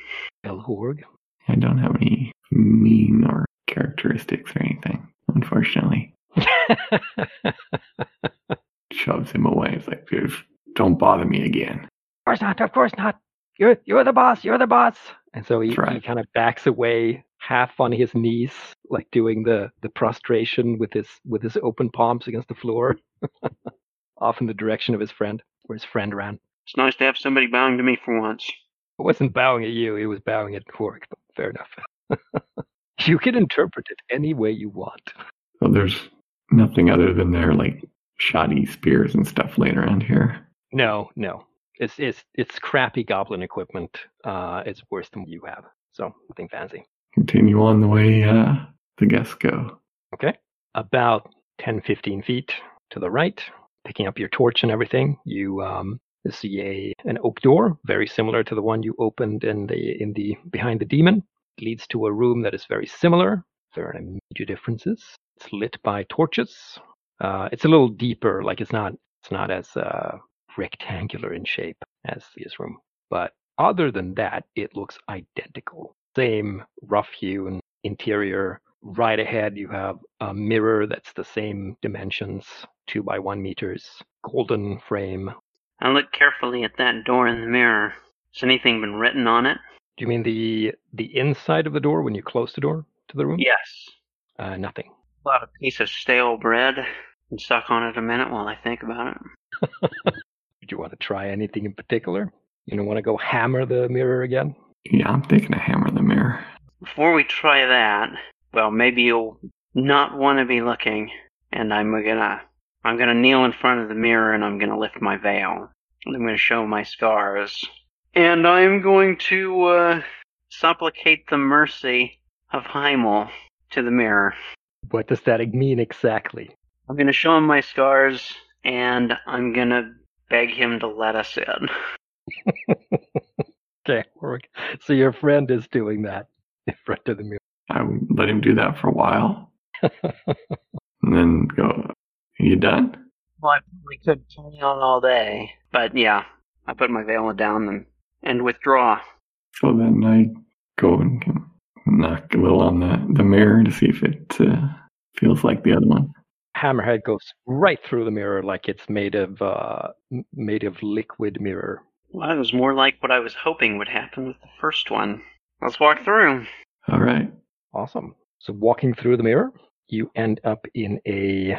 El Horg. I don't have any mean or characteristics or anything, unfortunately. Shoves him away. It's like, "Dude, don't bother me again. Of course not. Of course not. You're you're the boss. You're the boss. And so he, right. he kind of backs away, half on his knees, like doing the the prostration with his with his open palms against the floor, off in the direction of his friend, where his friend ran. It's nice to have somebody bowing to me for once. It wasn't bowing at you. He was bowing at Horg. But fair enough. you can interpret it any way you want. So there's nothing other than their like shoddy spears and stuff laying around here. No, no. It's it's it's crappy goblin equipment. Uh, it's worse than what you have. So nothing fancy. Continue on the way uh, the guests go. Okay. About 10, 15 feet to the right, picking up your torch and everything, you um, see a an oak door, very similar to the one you opened in the in the behind the demon. Leads to a room that is very similar. There are no major differences. It's lit by torches. Uh, it's a little deeper, like it's not it's not as uh, rectangular in shape as this room. But other than that, it looks identical. Same rough hewn interior. Right ahead, you have a mirror that's the same dimensions, two by one meters, golden frame. I look carefully at that door in the mirror. Has anything been written on it? Do you mean the the inside of the door when you close the door to the room? Yes. Uh, nothing. Got a piece of stale bread and suck on it a minute while I think about it. Did you want to try anything in particular? You don't want to go hammer the mirror again? Yeah, I'm thinking of hammer the mirror. Before we try that, well, maybe you'll not want to be looking, and I'm gonna, I'm gonna kneel in front of the mirror and I'm gonna lift my veil. And I'm gonna show my scars. And I'm going to, uh, supplicate the mercy of Heimel to the mirror. What does that mean exactly? I'm gonna show him my scars, and I'm gonna beg him to let us in. Okay. So your friend is doing that in front of the mirror. I would let him do that for a while, and then go. Are you done? Well, I probably could carry on all day, but yeah, I put my veil down and, and withdraw. So then I go and knock a little on the, the mirror to see if it uh, feels like the other one. Hammerhead goes right through the mirror like it's made of uh, made of liquid mirror. Well, that was more like what I was hoping would happen with the first one. Let's walk through. All right. Awesome. So walking through the mirror, you end up in a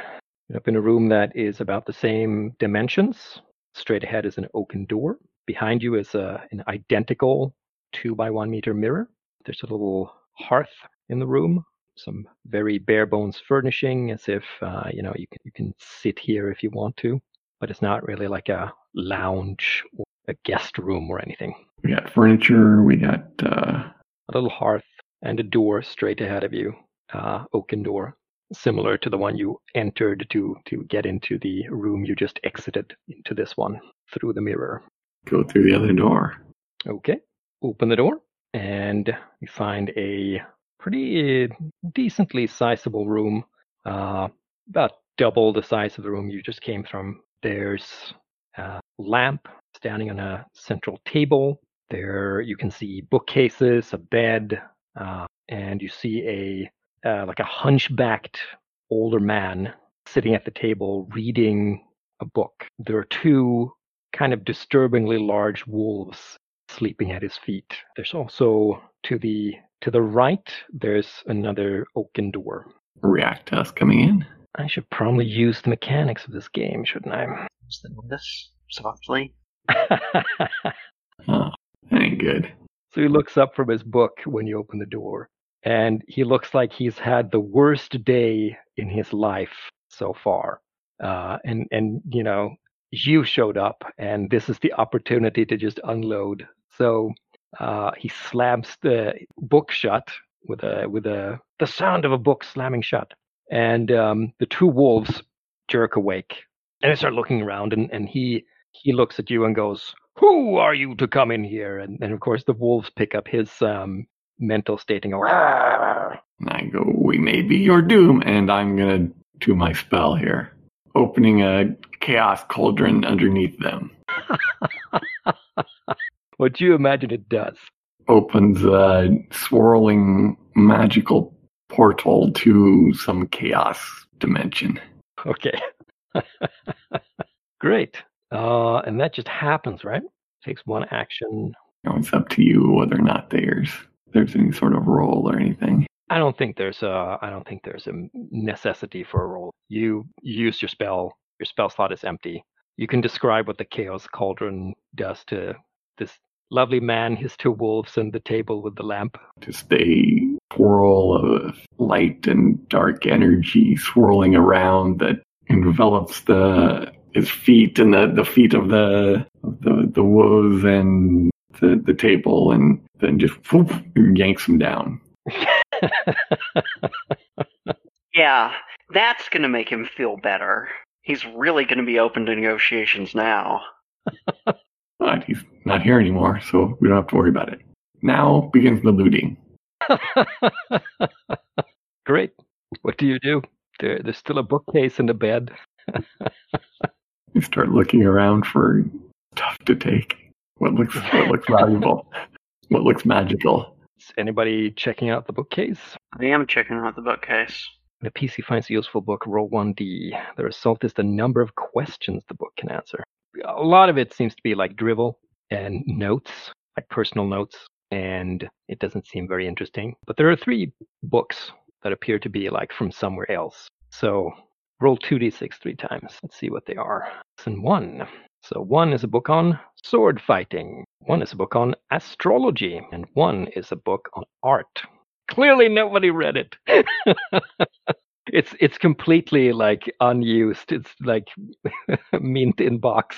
up in a room that is about the same dimensions. Straight ahead is an oaken door. Behind you is a, an identical two by one meter mirror. There's a little hearth in the room. Some very bare bones furnishing, as if uh, you know you can you can sit here if you want to, but it's not really like a lounge or a guest room or anything. We got furniture. We got uh, a little hearth and a door straight ahead of you, uh, oaken door, similar to the one you entered to to get into the room you just exited into this one through the mirror. Go through the other door. Okay, open the door and you find a pretty decently sizable room, uh, about double the size of the room you just came from. There's a lamp standing on a central table. There you can see bookcases, a bed, uh, and you see a uh, like a hunchbacked older man sitting at the table reading a book. There are two kind of disturbingly large wolves sleeping at his feet. There's also to the to the right there's another oaken door. React to us coming in. I should probably use the mechanics of this game, shouldn't I? Just notice softly. Oh, ain't good. So he looks up from his book when you open the door, and he looks like he's had the worst day in his life so far. Uh, and and you know, you showed up, and this is the opportunity to just unload. So uh, he slams the book shut with a with a the sound of a book slamming shut, and um, the two wolves jerk awake, and they start looking around, and, and he he looks at you and goes, "Who are you to come in here?" And, and of course the wolves pick up his um, mental "Ah." And I go, we may be your doom, and I'm gonna do my spell here, opening a chaos cauldron underneath them. what do you imagine it does? Opens a swirling magical portal to some chaos dimension. Okay. Great. Uh, and that just happens, right? Takes one action. You know, it's up to you whether or not there's there's any sort of roll or anything. I don't think there's a I don't think there's a necessity for a roll. You use your spell. Your spell slot is empty. You can describe what the chaos cauldron does to this lovely man, his two wolves, and the table with the lamp. Just a swirl of light and dark energy swirling around that envelops the his feet and the, the feet of the the the wolves and the, the table and then just whoop, yanks him down. Yeah, that's going to make him feel better. He's really going to be open to negotiations now. But he's not here anymore, so we don't have to worry about it. Now begins the looting. Great. What do you do? There, there's still a bookcase in the bed. You start looking around for stuff to take. What looks what looks valuable? What looks magical? Is anybody checking out the bookcase? I am checking out the bookcase. The PC finds a useful book, roll 1d. The result is the number of questions the book can answer. A lot of it seems to be like drivel and notes, like personal notes, and it doesn't seem very interesting. But there are three books that appear to be like from somewhere else. So roll 2d6 three times. Let's see what they are. And one. So one is a book on sword fighting, one is a book on astrology, and one is a book on art. Clearly nobody read it. it's it's completely like unused. It's like mint in box.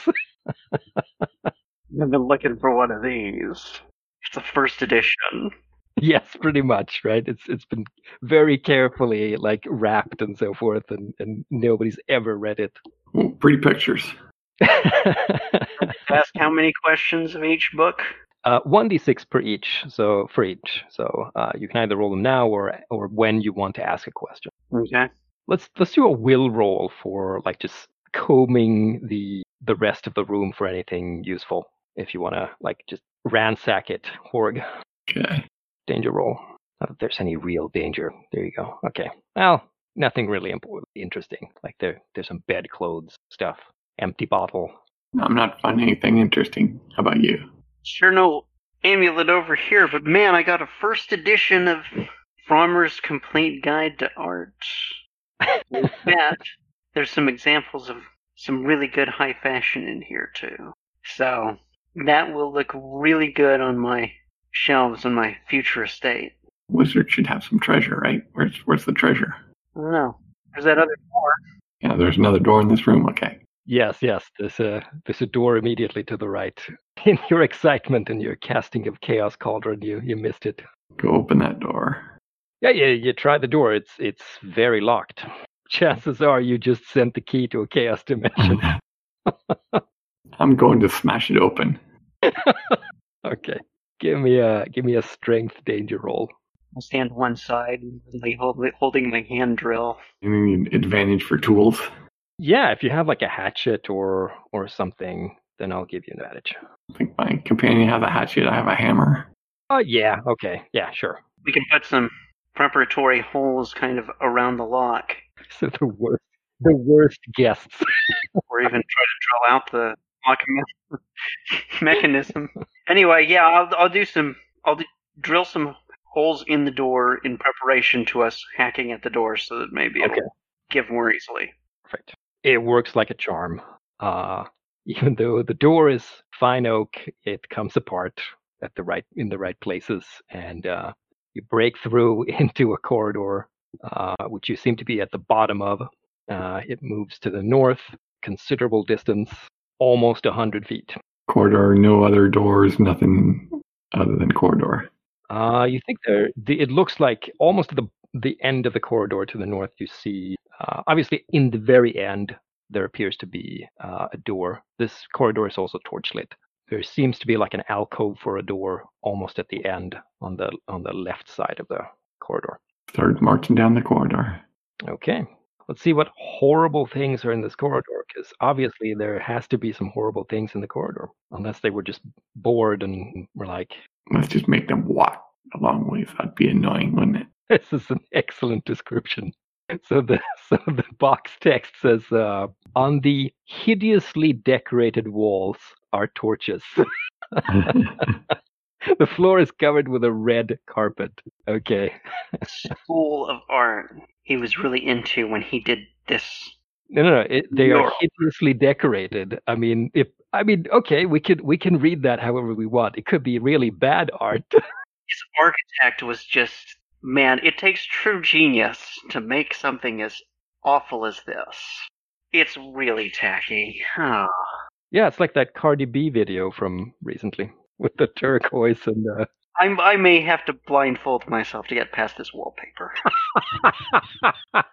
I've been looking for one of these. It's a first edition. yes, pretty much, right? It's it's been very carefully like wrapped and so forth, and and nobody's ever read it. Ooh, pretty pictures. Ask how many questions of each book? uh, 1d6 per each, so for each. So uh, you can either roll them now or or when you want to ask a question. Okay. Let's let's do a will roll for like just combing the the rest of the room for anything useful. If you want to like just ransack it, Horg. Okay. Danger roll. Not that there's any real danger. There you go. Okay. Well, nothing really important, interesting. Like there there's some bedclothes stuff, empty bottle. I'm not finding anything interesting. How about you? Sure no amulet over here, but man, I got a first edition of Frommer's Complete Guide to Art. With that, there's some examples of some really good high fashion in here too. So that will look really good on my shelves in my future estate. Wizard should have some treasure, right? Where's where's the treasure? I don't know. There's that other door. Yeah, there's another door in this room. Okay. Yes, yes. There's a there's a door immediately to the right. In your excitement and your casting of chaos cauldron, you you missed it. Go open that door. Yeah, yeah. You try the door. It's it's very locked. Chances are you just sent the key to a chaos dimension. I'm going to smash it open. okay. Give me a give me a strength danger roll. I'll stand one side, like hold, holding my hand drill. You need advantage for tools. Yeah, if you have like a hatchet or or something, then I'll give you an advantage. I think my companion has a hatchet. I have a hammer. Oh yeah, okay, yeah, sure. We can put some preparatory holes kind of around the lock, So the worst the worst guests. or even try to drill out the lock mechanism. Anyway, yeah, I'll I'll do some. I'll do, drill some holes in the door in preparation to us hacking at the door, so that maybe it'll Okay. give more easily. Perfect. It works like a charm. Uh, even though the door is fine oak, it comes apart at the right in the right places, and uh, you break through into a corridor, uh, which you seem to be at the bottom of. Uh, it moves to the north, considerable distance, almost a hundred feet. Corridor, no other doors, nothing other than corridor. Uh, you think there? The, it looks like almost at the the end of the corridor to the north. You see, uh, obviously, in the very end, there appears to be uh, a door. This corridor is also torchlit. There seems to be like an alcove for a door almost at the end on the on the left side of the corridor. Start marching down the corridor. Okay. Let's see what horrible things are in this corridor, because obviously there has to be some horrible things in the corridor, unless they were just bored and were like, Let's just make them walk a long ways. That'd be annoying, wouldn't it? "This is an excellent description." So the so the box text says, uh, "On the hideously decorated walls are torches. the floor is covered with a red carpet." Okay. School of art he was really into when he did this. No, no, no. It, they are hideously decorated. I mean, if I mean, okay, we could we can read that however we want. It could be really bad art. His architect was just man. It takes true genius to make something as awful as this. It's really tacky. Oh. yeah, it's like that Cardi B video from recently with the turquoise and. Uh, I, I may have to blindfold myself to get past this wallpaper.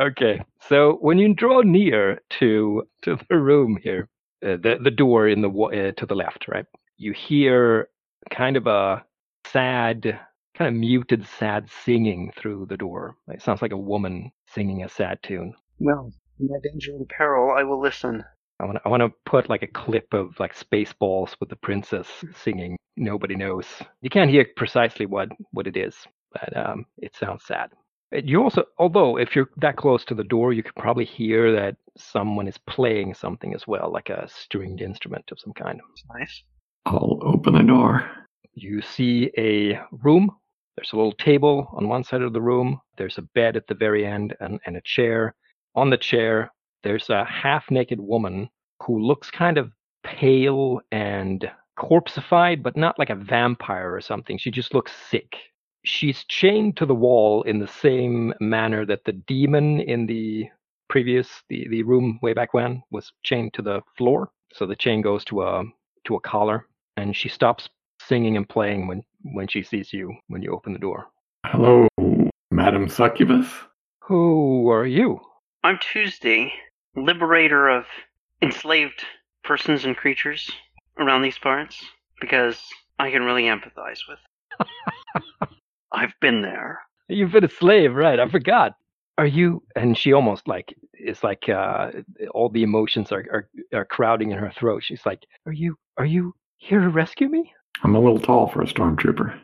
okay, so when you draw near to to the room here, uh, the the door in the uh, to the left, right, you hear kind of a sad, kind of muted, sad singing through the door. It sounds like a woman singing a sad tune. well, in my danger and peril, I will listen. I want to I want to put like a clip of like Spaceballs with the princess singing. Nobody knows. You can't hear precisely what what it is, but um, it sounds sad. You also, although if you're that close to the door, you could probably hear that someone is playing something as well, like a stringed instrument of some kind. Nice. I'll open the door. You see a room. There's a little table on one side of the room. There's a bed at the very end and, and a chair. On the chair, there's a half naked woman who looks kind of pale and corpseified, but not like a vampire or something. She just looks sick. She's chained to the wall in the same manner that the demon in the previous the, the room way back when was chained to the floor. So the chain goes to a to a collar and she stops singing and playing when when she sees you when you open the door. Hello, Madam Succubus. Who are you? I'm Tuesday, liberator of enslaved persons and creatures around these parts, because I can really empathize with. I've been there. You've been a slave, right? I forgot. Are you? And she almost like it's like uh, all the emotions are, are are crowding in her throat. She's like, "Are you? Are you here to rescue me?" I'm a little tall for a stormtrooper.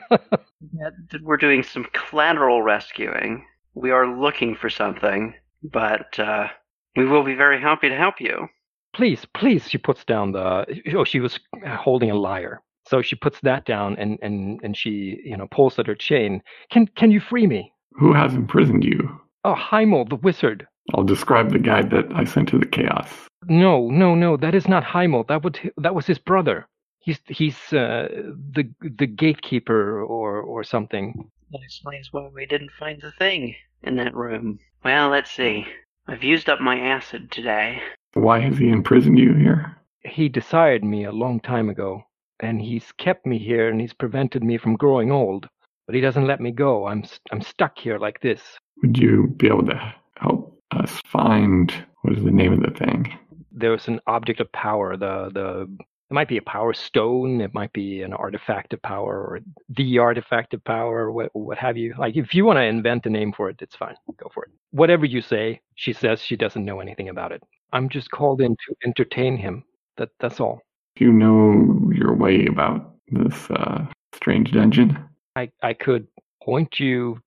We're doing some collateral rescuing. We are looking for something, but uh, we will be very happy to help you. please, please. She puts down the. Oh, she was holding a lyre, so she puts that down and and and she you know pulls at her chain. Can can you free me? Who has imprisoned you? Oh, Heimel, the wizard. I'll describe the guide that I sent to the chaos. No, no, no. That is not Heimel. That would that was his brother. He's he's uh, the the gatekeeper or or something. That explains why we didn't find the thing in that room. Well, let's see. I've used up my acid today. Why has he imprisoned you here? He desired me a long time ago, and he's kept me here and he's prevented me from growing old. But he doesn't let me go. I'm st- I'm stuck here like this. Would you be able to help us find what is the name of the thing? There was an object of power. The the it might be a power stone. It might be an artifact of power or the artifact of power, what what have you. Like if you want to invent a name for it, it's fine. Go for it. Whatever you say. She says she doesn't know anything about it. I'm just called in to entertain him. That that's all. Do you know your way about this uh, strange dungeon? I I could point you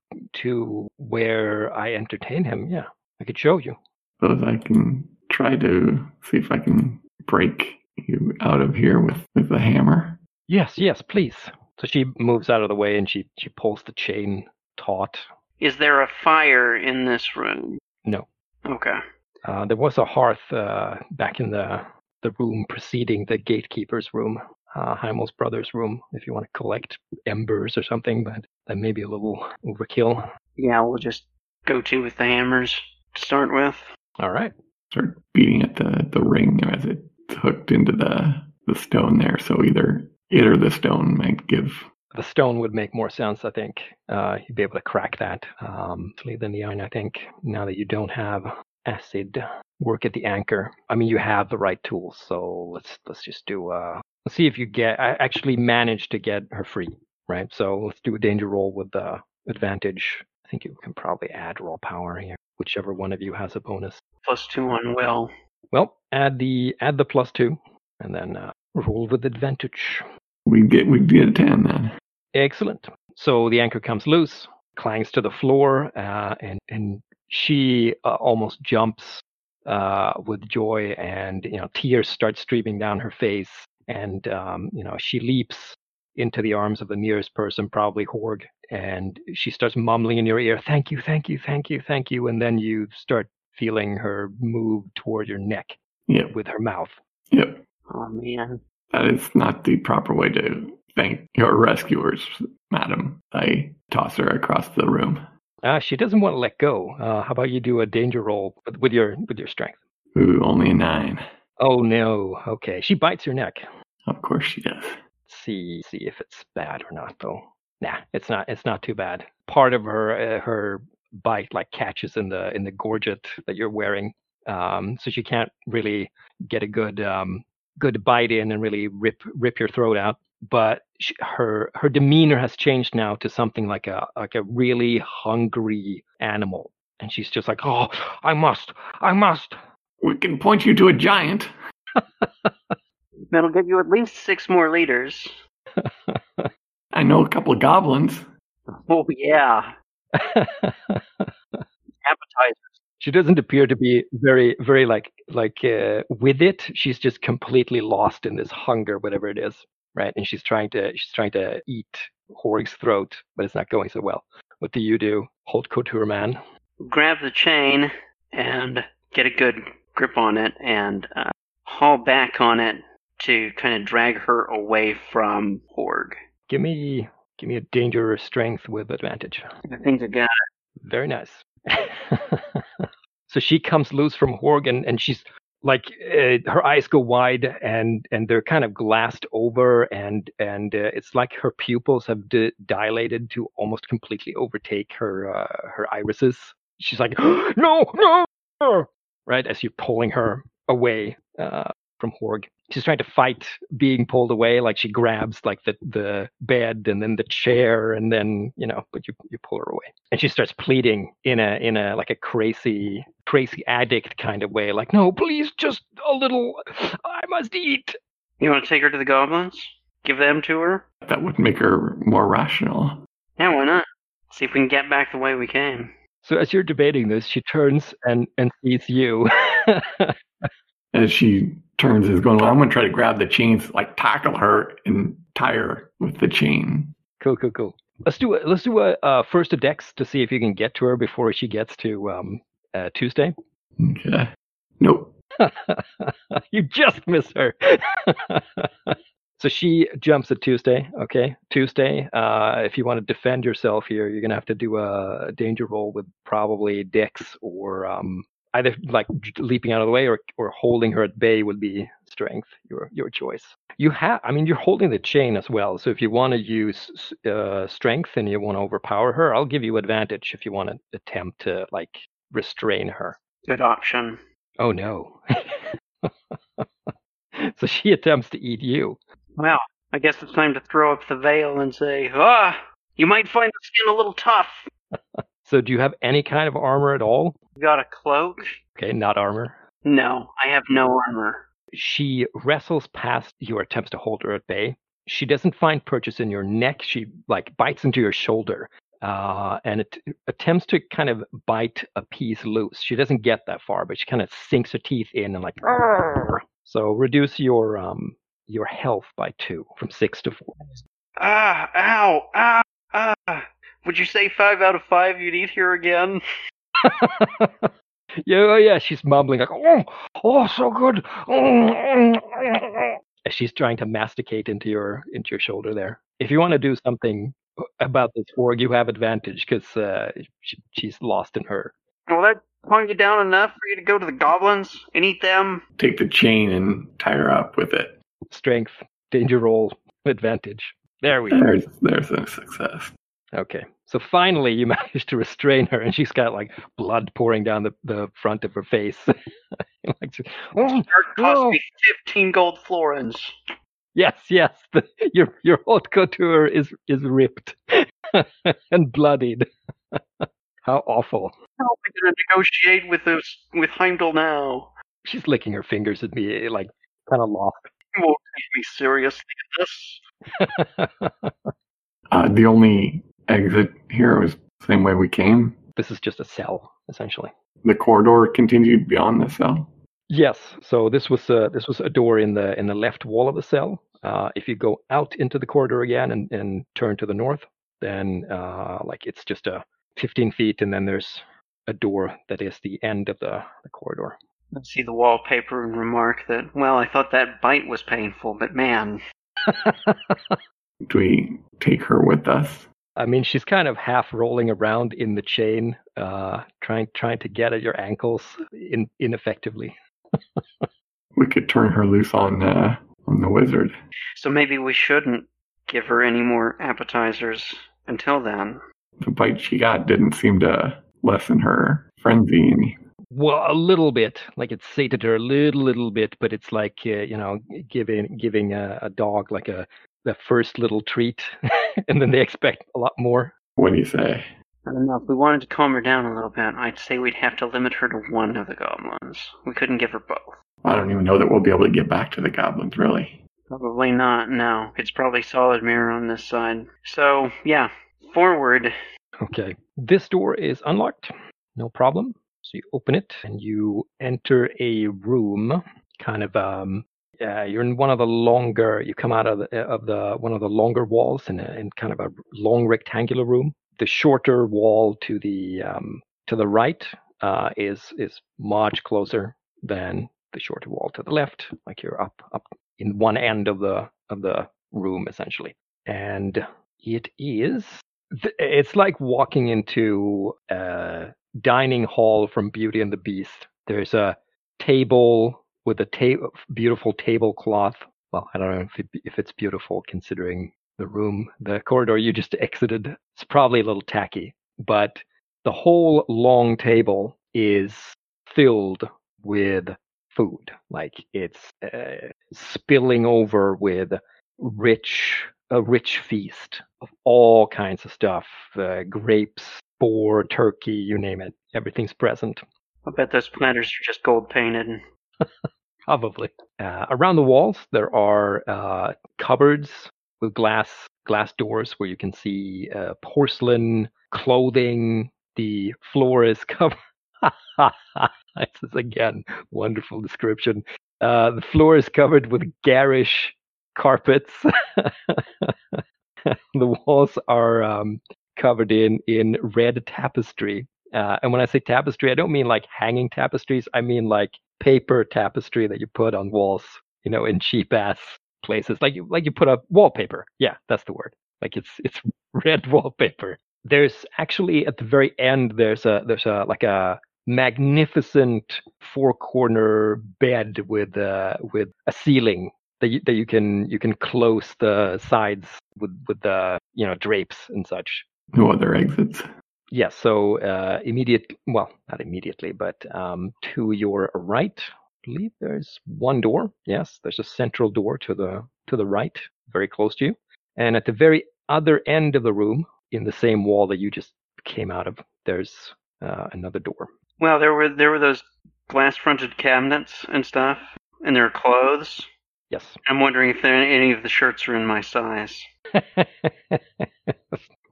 to where I entertain him. Yeah, I could show you. Suppose I can try to see if I can break you out of here with, with the hammer. Yes, yes, please. So she moves out of the way and she she pulls the chain taut. Is there a fire in this room? No. Okay. Uh, there was a hearth uh, back in the the room preceding the gatekeeper's room. uh, Heimel's brother's room if you want to collect embers or something, but that may be a little overkill. Yeah, we'll just go to with the hammers to start with. All right. Start beating at the, the ring as it's hooked into the, the stone there. So either it or the stone might give. The stone would make more sense, I think. Uh, you'd be able to crack that um, than the iron, I think, now that you don't have acid work at the anchor. I mean, you have the right tools, so let's let's just do. Uh, let's see if you get. I actually managed to get her free, right? So let's do a danger roll with the advantage. I think you can probably add raw power here, whichever one of you has a bonus. Plus two on will. Well, add the add the plus two, and then uh, roll with advantage. We get we get a ten then. Excellent. So the anchor comes loose, clangs to the floor, uh, and and she uh, almost jumps uh, with joy, and you know tears start streaming down her face, and um, you know she leaps into the arms of the nearest person, probably Horg, and she starts mumbling in your ear, "Thank you, thank you, thank you, thank you," and then you start feeling her move toward your neck Yep. with her mouth. Yep. Oh man. That is not the proper way to thank your rescuers, madam. I toss her across the room. Uh, she doesn't want to let go. Uh, how about you do a danger roll with, with your with your strength? Ooh, only a nine. Oh no. Okay, she bites your neck. Of course she does. see see if it's bad or not though. Nah, it's not. It's not too bad. Part of her uh, her bite like catches in the in the gorget that you're wearing, um, so she can't really get a good um, good bite in and really rip rip your throat out. But she, her her demeanor has changed now to something like a like a really hungry animal, and she's just like, oh, I must, I must. We can point you to a giant. That'll give you at least six more liters. I know a couple of goblins. Oh yeah. Appetizers. she doesn't appear to be very very like like uh, with it she's just completely lost in this hunger whatever it is right and she's trying to she's trying to eat horg's throat but it's not going so well what do you do haute couture man Grab the chain and get a good grip on it and uh, haul back on it to kind of drag her away from Horg. give me give me a danger or strength with advantage. I think I got very nice. So she comes loose from horg and, and she's like uh, her eyes go wide and and they're kind of glassed over and and uh, it's like her pupils have di- dilated to almost completely overtake her uh, her irises. She's like no no! Right as you're pulling her away uh, from horg she's trying to fight being pulled away like she grabs like the the bed and then the chair and then you know but you you pull her away and she starts pleading in a in a like a crazy crazy addict kind of way like no please just a little i must eat You want to take her to the goblins? Give them to her? That would make her more rational. Yeah, why not? See if we can get back the way we came. so as you're debating this she turns and and sees you As she turns, is going, well, I'm going to try to grab the chains, like tackle her and tie her with the chain. cool cool cool let's do a let's do a uh, first a dex to see if you can get to her before she gets to um uh, tuesday Okay. Nope. you just miss her. so she jumps at Tuesday. Okay, Tuesday. Uh, if you want to defend yourself here, you're gonna have to do a danger roll with probably Dex or um, either like leaping out of the way or or holding her at bay would be strength. Your your choice. You have. I mean, you're holding the chain as well. So if you want to use uh, strength and you want to overpower her, I'll give you advantage if you want to attempt to like restrain her. Good option. Oh no. so she attempts to eat you. Well, I guess it's time to throw up the veil and say, ah, you might find the skin a little tough. So do you have any kind of armor at all? You got a cloak? Okay, not armor. No, I have no armor. She wrestles past your attempts to hold her at bay. She doesn't find purchase in your neck. She like bites into your shoulder uh, and it attempts to kind of bite a piece loose. She doesn't get that far, but she kind of sinks her teeth in and like. "Arr!" So reduce your um your health by two from six to four. Ah, ow, ah, ah. Would you say five out of five you'd eat here again? yeah, oh yeah, she's mumbling like, oh, oh, so good. Mm, mm, mm, mm." as she's trying to masticate into your into your shoulder there. If you want to do something about this Horg, you have advantage because uh, she, she's lost in her. Well, that calm you down enough for you to go to the goblins and eat them? Take the chain and tie her up with it. Strength, danger roll, advantage. There we go. There's, there's a success. Okay. So finally, you manage to restrain her, and she's got like blood pouring down the, the front of her face. like, she- oh, cost no. me 15 gold florins. Yes, yes. The, your your haute couture is is ripped and bloodied. How awful. How am I going to negotiate with this with Heimdall now? She's licking her fingers at me, like kind of lost. You won't take me seriously in this. Uh, the only exit here was the same way we came. this is just a cell, essentially. The corridor continued beyond the cell. Yes. So this was a, this was a door in the in the left wall of the cell. Uh, if you go out into the corridor again and, and turn to the north, then uh, like it's just a 15 feet, and then there's a door that is the end of the, the corridor. I see the wallpaper and remark that, well, I thought that bite was painful, but man, Do we take her with us? I mean, she's kind of half rolling around in the chain, uh, trying trying to get at your ankles in, ineffectively. We could turn her loose on uh, on the wizard. so maybe we shouldn't give her any more appetizers until then. The bite she got didn't seem to lessen her frenzy any. Well, a little bit, like it sated her a little, little bit, but it's like uh, you know, giving giving a, a dog like a the first little treat, and then they expect a lot more. What do you say? I don't know. If we wanted to calm her down a little bit, I'd say we'd have to limit her to one of the goblins. We couldn't give her both. I don't even know that we'll be able to get back to the goblins, really. Probably not, no. It's probably solid mirror on this side. So, yeah, forward. Okay, this door is unlocked, no problem. So you open it and you enter a room, kind of um. Uh, you're in one of the longer. You come out of the, of the one of the longer walls in, a, in kind of a long rectangular room. The shorter wall to the um, to the right uh, is is much closer than the shorter wall to the left. Like you're up up in one end of the of the room essentially, and it is. It's like walking into a dining hall from Beauty and the Beast. There's a table with a ta- beautiful tablecloth. Well, I don't know if, it, if it's beautiful considering the room, the corridor you just exited. It's probably a little tacky, but the whole long table is filled with food. Like it's uh, spilling over with rich, a rich feast of all kinds of stuff uh, grapes, boar, turkey, you name it. Everything's present. I bet those platters are just gold painted. Probably. Uh, around the walls, there are uh, cupboards with glass glass doors where you can see uh, porcelain, clothing. The floor is covered. this is again wonderful description. Uh, the floor is covered with garish carpets. the walls are um, covered in in red tapestry. Uh, and when I say tapestry, I don't mean like hanging tapestries. I mean like paper tapestry that you put on walls, you know, in cheap ass places. Like you like you put up wallpaper. Yeah, that's the word. Like it's it's red wallpaper. There's actually at the very end there's a there's a like a magnificent four corner bed with uh with a ceiling that you, that you can you can close the sides with with the you know drapes and such. No other exits. Yes, so uh, immediate, well, not immediately, but um, to your right, I believe there's one door. Yes, there's a central door to the to the right, very close to you, and at the very other end of the room, in the same wall that you just came out of, there's uh, another door. Well, there were there were those glass fronted cabinets and stuff, and there are clothes. Yes. I'm wondering if there, any of the shirts are in my size.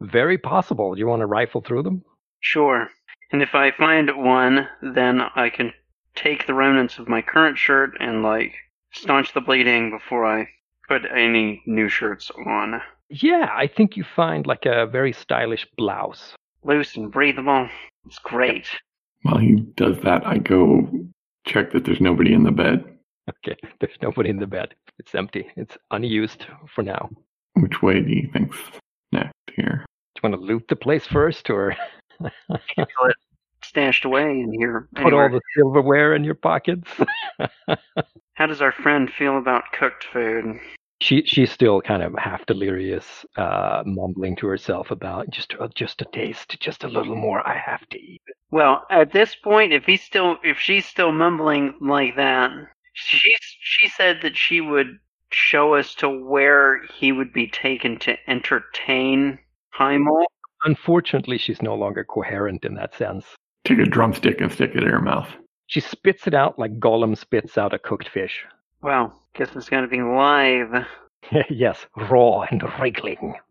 very possible. Do you want to rifle through them? Sure. And if I find one, then I can take the remnants of my current shirt and like staunch the bleeding before I put any new shirts on. Yeah, I think you find like a very stylish blouse. Loose and breathable. It's great. While he does that, I go check that there's nobody in the bed. Okay, there's nobody in the bed. It's empty. It's unused for now. Which way do you think's next here? Do you want to loot the place first, or Feel it stashed away in here. put all the silverware in your pockets? how does our friend feel about cooked food? she she's still kind of half delirious, uh, mumbling to herself about just uh, just a taste, just a little more. I have to eat. Well, at this point, if he's still, if she's still mumbling like that, she she said that she would show us to where he would be taken to entertain Heimel. Unfortunately, she's no longer coherent in that sense. Take a drumstick and stick it in her mouth. She spits it out like Gollum spits out a cooked fish. Well, guess it's gonna be live. yes, raw and wriggling.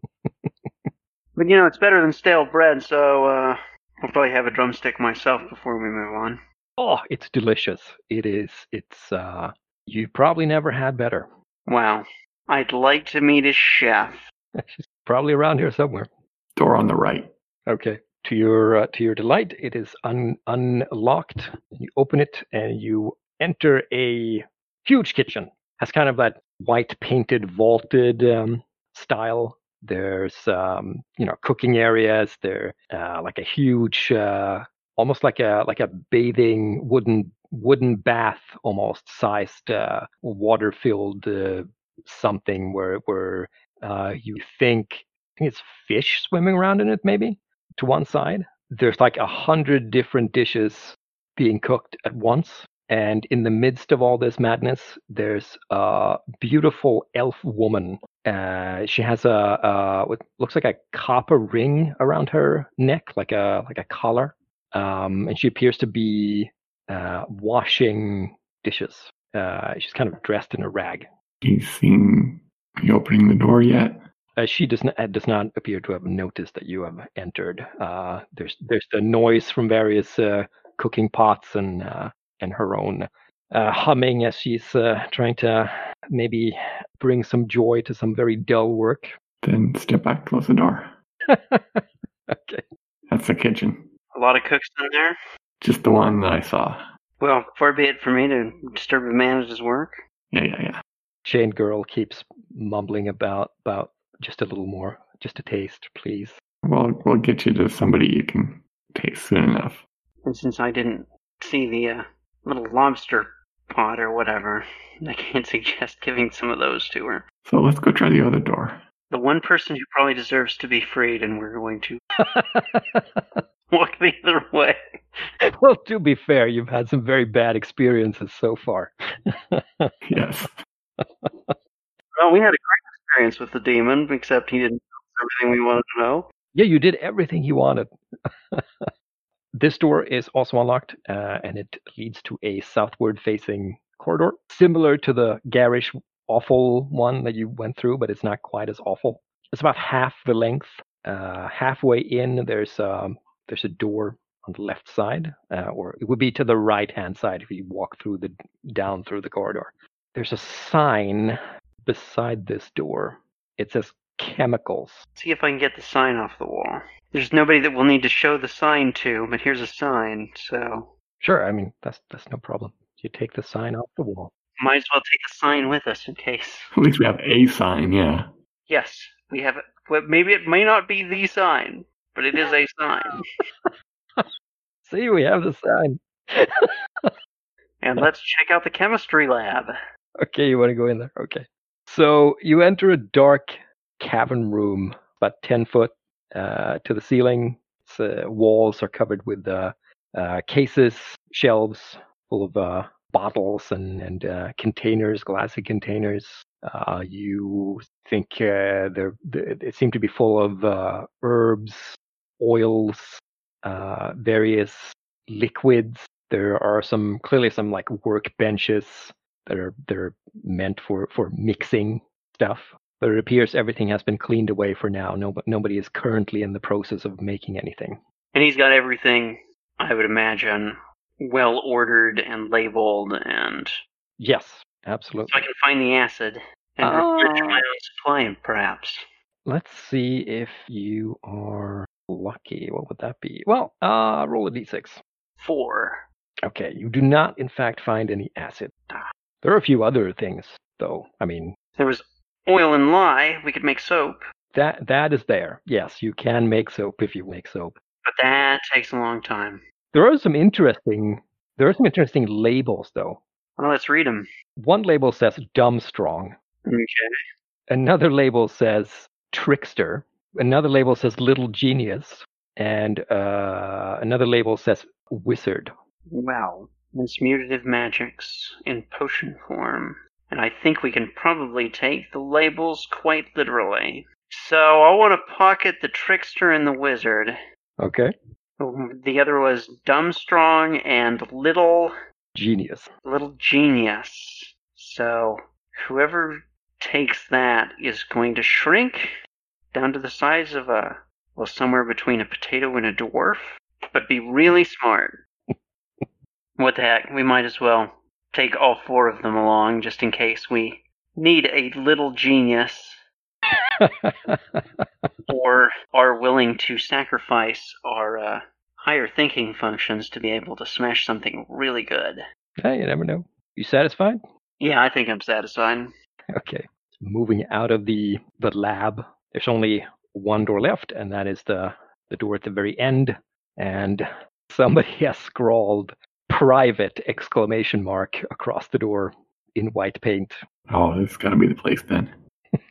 But you know, it's better than stale bread, so uh, I'll probably have a drumstick myself before we move on. Oh, it's delicious. It is. It's uh you probably never had better. Wow. I'd like to meet a chef. Probably around here somewhere. Door on the right. Okay. To your uh, to your delight, it is un- unlocked. You open it and you enter a huge kitchen. Has kind of that white painted vaulted um, style. There's um, you know cooking areas. There uh, like a huge, uh, almost like a like a bathing wooden wooden bath almost sized uh, water filled uh, something where where uh, you think I think it's fish swimming around in it maybe to one side. There's like a hundred different dishes being cooked at once. And in the midst of all this madness, there's a beautiful elf woman. Uh, she has a, a what looks like a copper ring around her neck, like a like a collar, um, and she appears to be uh, washing dishes. Uh, she's kind of dressed in a rag. You seen me opening the door yet? Uh, she does not does not appear to have noticed that you have entered. Uh, there's there's the noise from various uh, cooking pots and uh, and her own uh, humming as she's uh, trying to maybe bring some joy to some very dull work. Then step back, close the door. okay. That's the kitchen. A lot of cooks in there. Just the one that I saw. Well, far be it for me to disturb a man at his work. Yeah, yeah, yeah. Chain girl keeps mumbling about about just a little more, just a taste, please. Well, we'll get you to somebody you can taste soon enough. And since I didn't see the uh, little lobster pot or whatever, I can't suggest giving some of those to her. So let's go try the other door. The one person who probably deserves to be freed, and we're going to walk the other way. well, to be fair, you've had some very bad experiences so far. Yes. Well, we had a great experience with the demon, except he didn't tell us everything we wanted to know. Yeah, you did everything he wanted. this door is also unlocked, uh, and it leads to a southward facing corridor, similar to the garish, awful one that you went through, but it's not quite as awful. It's about half the length. Uh, halfway in, there's um, there's a door on the left side, uh, or it would be to the right hand side if you walk through the down through the corridor. There's a sign beside this door. It says chemicals. See if I can get the sign off the wall. There's nobody that we'll need to show the sign to, but here's a sign, so Sure, I mean that's that's no problem. You take the sign off the wall. might as well take a sign with us in case. At least we have a sign, yeah. Yes, we have it. Well, maybe it may not be the sign, but it is a sign. See, we have the sign. And let's check out the chemistry lab. Okay, you want to go in there? Okay. So you enter a dark cavern room, about 10 foot uh, to the ceiling. Uh, walls are covered with uh, uh, cases, shelves full of uh, bottles and, and uh, containers, glassy containers. You think they're, they they seem to be full of herbs, oils, various liquids. There are some clearly some like workbenches that are that are meant for for mixing stuff. But it appears everything has been cleaned away for now. No, nobody is currently in the process of making anything. And he's got everything, I would imagine, well ordered and labeled, and Yes, absolutely. so. I can find the acid and Oh. my own supply, perhaps. Let's see if you are lucky. What would that be? Well, uh, roll a d6. Four. Okay, you do not, in fact, find any acid. There are a few other things, though. I mean, There was oil and lye. We could make soap, that that is there. Yes, you can make soap if you make soap. but that takes a long time. There are some interesting there are some interesting labels though. Well, let's read them. One label says dumb strong. Okay. Another label says trickster. Another label says little genius. And uh, another label says wizard. Well, it's mutative magics in potion form. And I think we can probably take the labels quite literally. So I want to pocket the trickster and the wizard. Okay. The other was dumb strong and little Genius. little genius. So whoever takes that is going to shrink down to the size of a well somewhere between a potato and a dwarf, but be really smart. What the heck? We might as well take all four of them along just in case we need a little genius or are willing to sacrifice our uh, higher thinking functions to be able to smash something really good. hey, you never know. You satisfied? Yeah, I think I'm satisfied. Okay. Moving out of the the lab, there's only one door left, and that is the the door at the very end. And somebody has scrawled "private!" exclamation mark across the door in white paint. Oh, this has got to be the place then.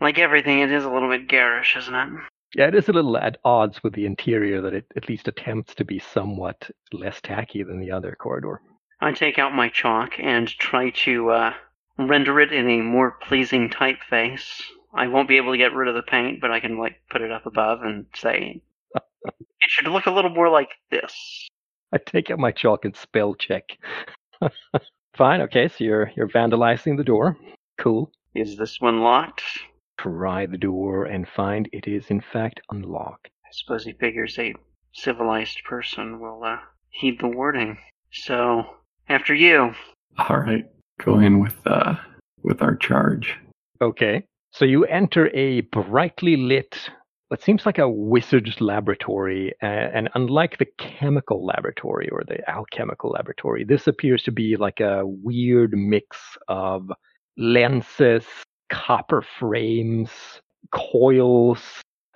Like everything, it is a little bit garish, isn't it? Yeah, it is a little at odds with the interior that it at least attempts to be somewhat less tacky than the other corridor. I take out my chalk and try to uh, render it in a more pleasing typeface. I won't be able to get rid of the paint, but I can like put it up above and say it should look a little more like this. I take out my chalk and spell check. Fine, okay, so you're you're vandalizing the door. Cool. Is this one locked? Try the door and find it is in fact unlocked. I suppose he figures a civilized person will uh, heed the warning. So, after you. All right, go in with uh with our charge. Okay. So you enter a brightly lit, what seems like a wizard's laboratory, uh, and unlike the chemical laboratory or the alchemical laboratory, this appears to be like a weird mix of lenses, copper frames, coils,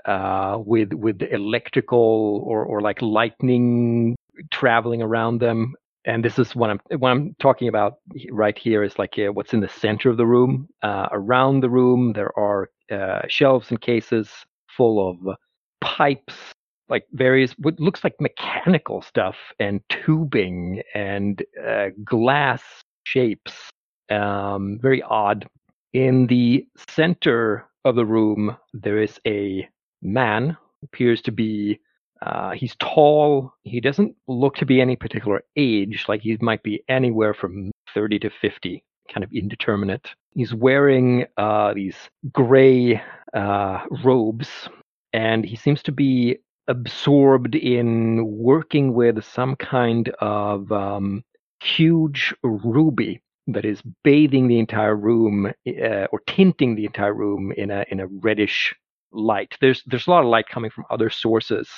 uh, with with electrical or or like lightning traveling around them. And this is what I'm what I'm talking about right here is like uh, what's in the center of the room. Uh, around the room, there are uh, shelves and cases full of pipes, like various what looks like mechanical stuff and tubing and uh, glass shapes. Um, very odd. In the center of the room, there is a man. Appears to be uh, he's tall. He doesn't look to be any particular age. Like he might be anywhere from 30 to 50, kind of indeterminate. He's wearing uh, these gray uh, robes, and he seems to be absorbed in working with some kind of um, huge ruby that is bathing the entire room uh, or tinting the entire room in a in a reddish light. There's there's a lot of light coming from other sources,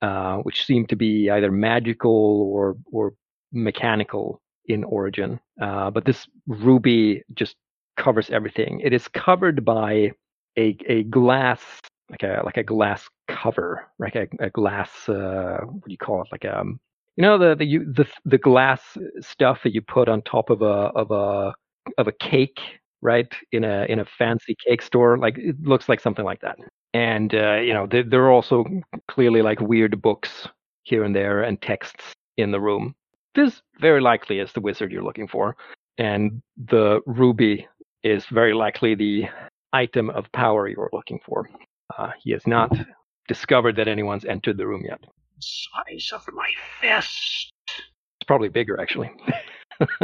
uh, which seem to be either magical or or mechanical in origin. Uh, but this ruby just covers everything. It is covered by a a glass like a like a glass cover, like a, a glass uh, what do you call it? Like um you know the the you, the the glass stuff that you put on top of a of a of a cake, right? In a in a fancy cake store, like it looks like something like that. And uh, you know there, there are also clearly like weird books here and there and texts in the room. This very likely is the wizard you're looking for, and the ruby is very likely the item of power you're looking for. Uh, he has not discovered that anyone's entered the room yet. Size of my fist. It's probably bigger, actually.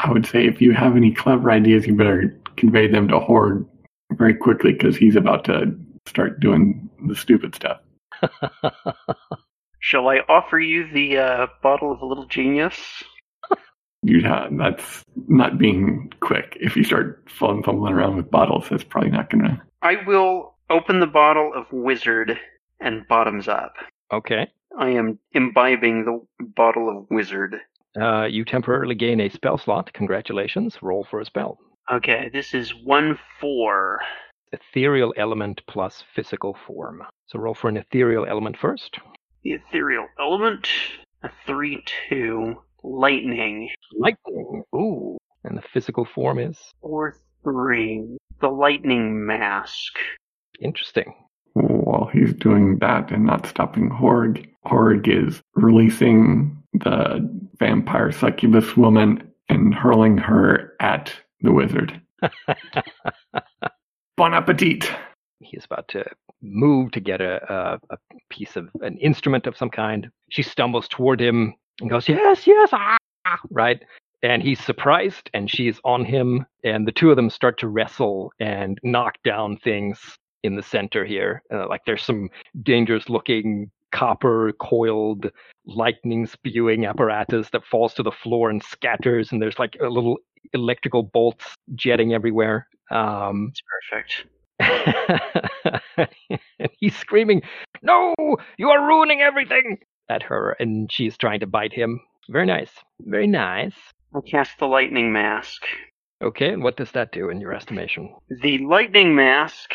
I would say if you have any clever ideas, you better convey them to Horg very quickly because he's about to start doing the stupid stuff. Shall I offer you the uh, bottle of a little genius? You have, that's not being quick. If you start fumbling, fumbling around with bottles, that's probably not gonna. I will open the bottle of wizard and bottoms up. okay. I am imbibing the bottle of wizard. Uh, you temporarily gain a spell slot. Congratulations. Roll for a spell. Okay, this is one four. Ethereal element plus physical form. So roll for an ethereal element first. The ethereal element, a three two. Lightning, Lightning. Ooh. And the physical form is four three. The lightning mask. interesting. While he's doing that and not stopping Horg, Horg is releasing the vampire succubus woman and hurling her at the wizard. Bon appetit! He is about to move to get a, a, a piece of an instrument of some kind. She stumbles toward him and goes, Yes, yes, ah, right? And he's surprised, and she's on him, and the two of them start to wrestle and knock down things in the center here. Uh, like there's some dangerous looking copper coiled lightning spewing apparatus that falls to the floor and scatters, and there's like a little electrical bolts jetting everywhere. Um, It's perfect. and he's screaming, No, you are ruining everything at her, and she's trying to bite him. Very nice. Very nice. I cast the lightning mask. Okay, and what does that do in your estimation? The lightning mask,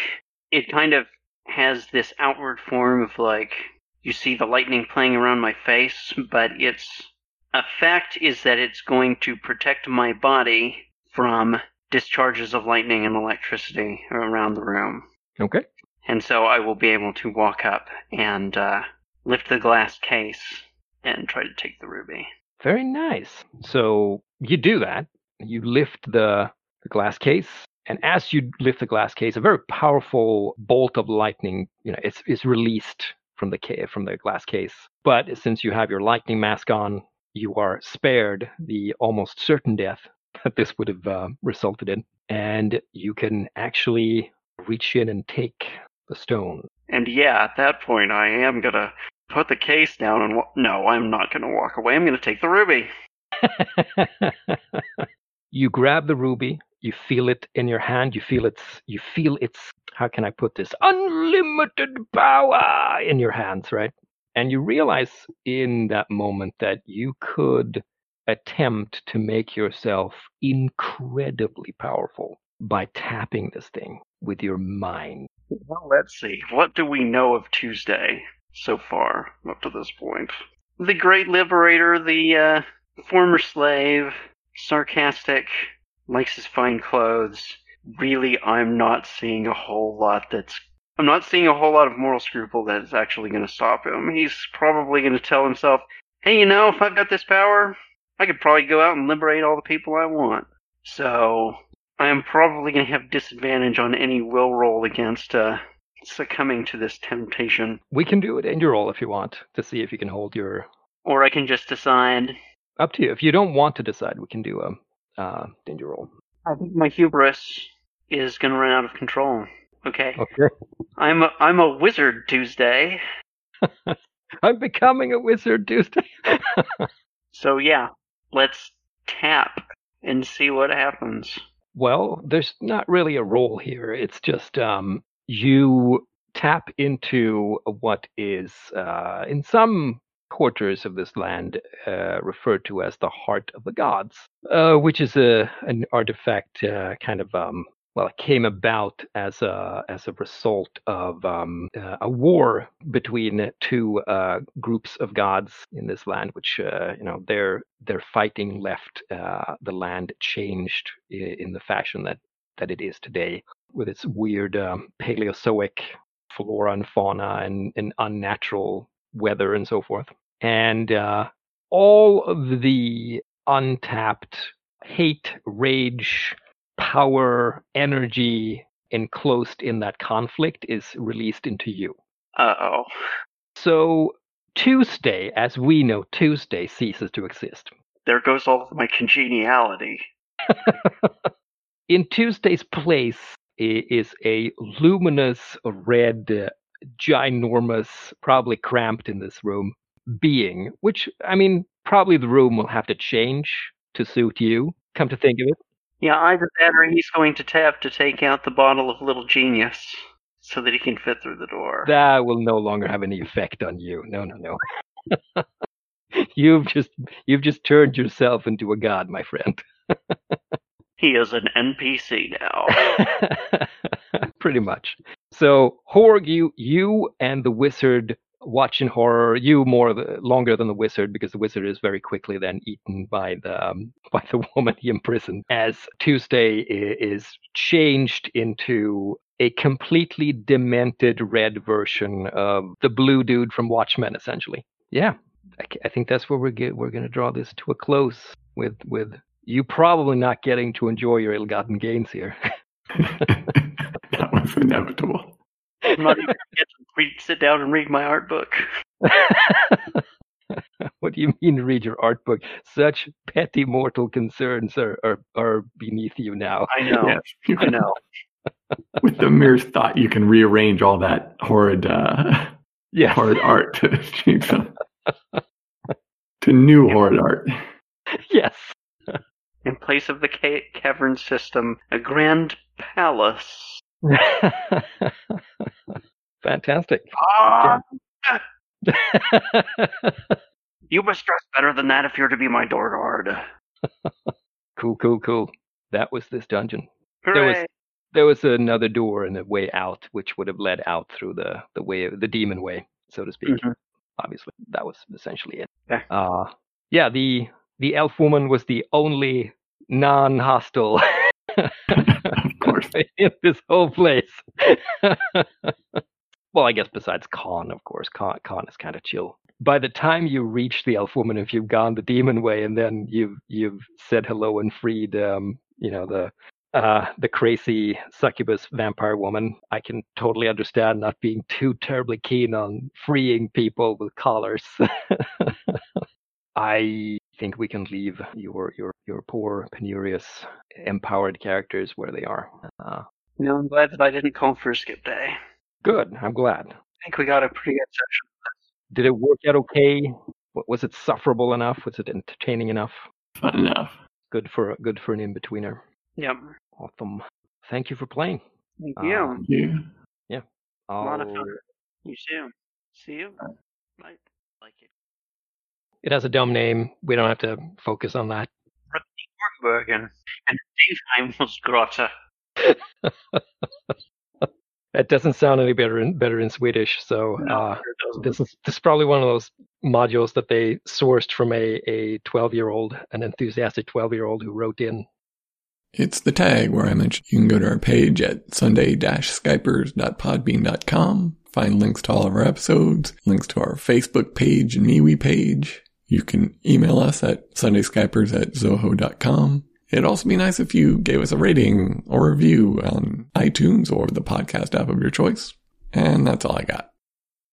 it kind of has this outward form of like you see the lightning playing around my face, but its effect is that it's going to protect my body from discharges of lightning and electricity around the room. Okay. And so I will be able to walk up and uh, lift the glass case and try to take the ruby. Very nice. So you do that. You lift the, the glass case, and as you lift the glass case, a very powerful bolt of lightning, you know, it's, is released from the ca- from the glass case. But since you have your lightning mask on, you are spared the almost certain death that this would have uh, resulted in, and you can actually reach in and take the stone. And yeah, at that point, I am gonna put the case down and wa- no, I'm not gonna walk away. I'm gonna take the ruby. you grab the ruby you feel it in your hand you feel its you feel its how can i put this unlimited power in your hands right and you realize in that moment that you could attempt to make yourself incredibly powerful by tapping this thing with your mind Well, let's see. What do we know of Tuesday so far up to this point? The great liberator, the uh, former slave, sarcastic, likes his fine clothes. Really, I'm not seeing a whole lot that's. I'm not seeing a whole lot of moral scruple that is actually going to stop him. He's probably going to tell himself, hey, you know, if I've got this power, I could probably go out and liberate all the people I want. So, I am probably going to have disadvantage on any will roll against uh, succumbing to this temptation. we can do it in your roll if you want to see if you can hold your Or I can just decide. up to you if you don't want to decide we can do a uh, danger roll I think my hubris is going to run out of control. Okay. okay I'm a, I'm a wizard Tuesday. i'm becoming a wizard tuesday So yeah, let's tap and see what happens. Well, there's not really a role here. It's just um, you tap into what is, uh, in some quarters of this land, uh, referred to as the Heart of the Gods, uh, which is a an artifact, uh, kind of. Um, well, it came about as a as a result of um, uh, a war between two uh, groups of gods in this land, which uh, you know their their fighting left uh, the land changed in the fashion that that it is today, with its weird um, Paleozoic flora and fauna and, and unnatural weather and so forth, and uh, all of the untapped hate, rage, power, energy enclosed in that conflict is released into you. Uh oh. So Tuesday, as we know, Tuesday ceases to exist. There goes all of my congeniality. In Tuesday's place is a luminous red, ginormous, probably cramped in this room being, which, I mean, probably the room will have to change to suit you, come to think of it. Yeah, either that or he's going to have to take out the bottle of Little Genius so that he can fit through the door. That will no longer have any effect on you. No, no, no. you've just you've just turned yourself into a god, my friend. He is an NPC now. Pretty much. So Horg, you you and the wizard watch in horror. You more the, longer than the wizard because the wizard is very quickly then eaten by the um, by the woman he imprisoned. As Tuesday is changed into a completely demented red version of the blue dude from Watchmen, essentially. Yeah, I, I think that's where we're we're going to draw this to a close with with you probably not getting to enjoy your ill-gotten gains here. that was inevitable. I'm not even gonna get to read, sit down and read my art book. what do you mean read your art book? Such petty mortal concerns are, are, are beneath you now. I know. Yes, I know. With the mere thought, you can rearrange all that horrid, uh, Yes. horrid art to change some to new horrid art. yes. In place of the ca- cavern system, a grand palace. Fantastic. Ah! You must dress better than that if you're to be my door guard. cool, cool, cool. That was this dungeon. There was- There was another door and a way out, which would have led out through the, the way, the demon way, so to speak. Mhm. Obviously, that was essentially it. Yeah. Uh, yeah, the the elf woman was the only non-hostile Of course. in this whole place. well, I guess besides Khan, of course. Khan, Khan is kind of chill. By the time you reach the elf woman, if you've gone the demon way and then you've you've said hello and freed, um, you know the uh, the crazy succubus vampire woman, I can totally understand not being too terribly keen on freeing people with collars. I think we can leave your your your poor penurious empowered characters where they are. Uh, No, I'm glad that I didn't call for a skip day. Good. I'm glad. I think we got a pretty good session. Did it work out okay? Was it sufferable enough? Was it entertaining enough? Fun enough. Good for good for an in betweener. Yep. Awesome. Thank you for playing. Thank Um, you. Yeah. a lot of fun. You too. See you. Like, like it. It has a dumb name. We don't have to focus on that. Bergen. And Dingheimusgrotte. That doesn't sound any better in better in Swedish. So No, uh, this is this is probably one of those modules that they sourced from a a 12 year old, an enthusiastic 12 year old who wrote in. It's the tag where I mentioned you can go to our page at sunday-skypers.podbean.com, find links to all of our episodes, links to our Facebook page and MeWe page. You can email us at sundayskypers at zoho.com. It'd also be nice if you gave us a rating or review on iTunes or the podcast app of your choice. And that's all I got.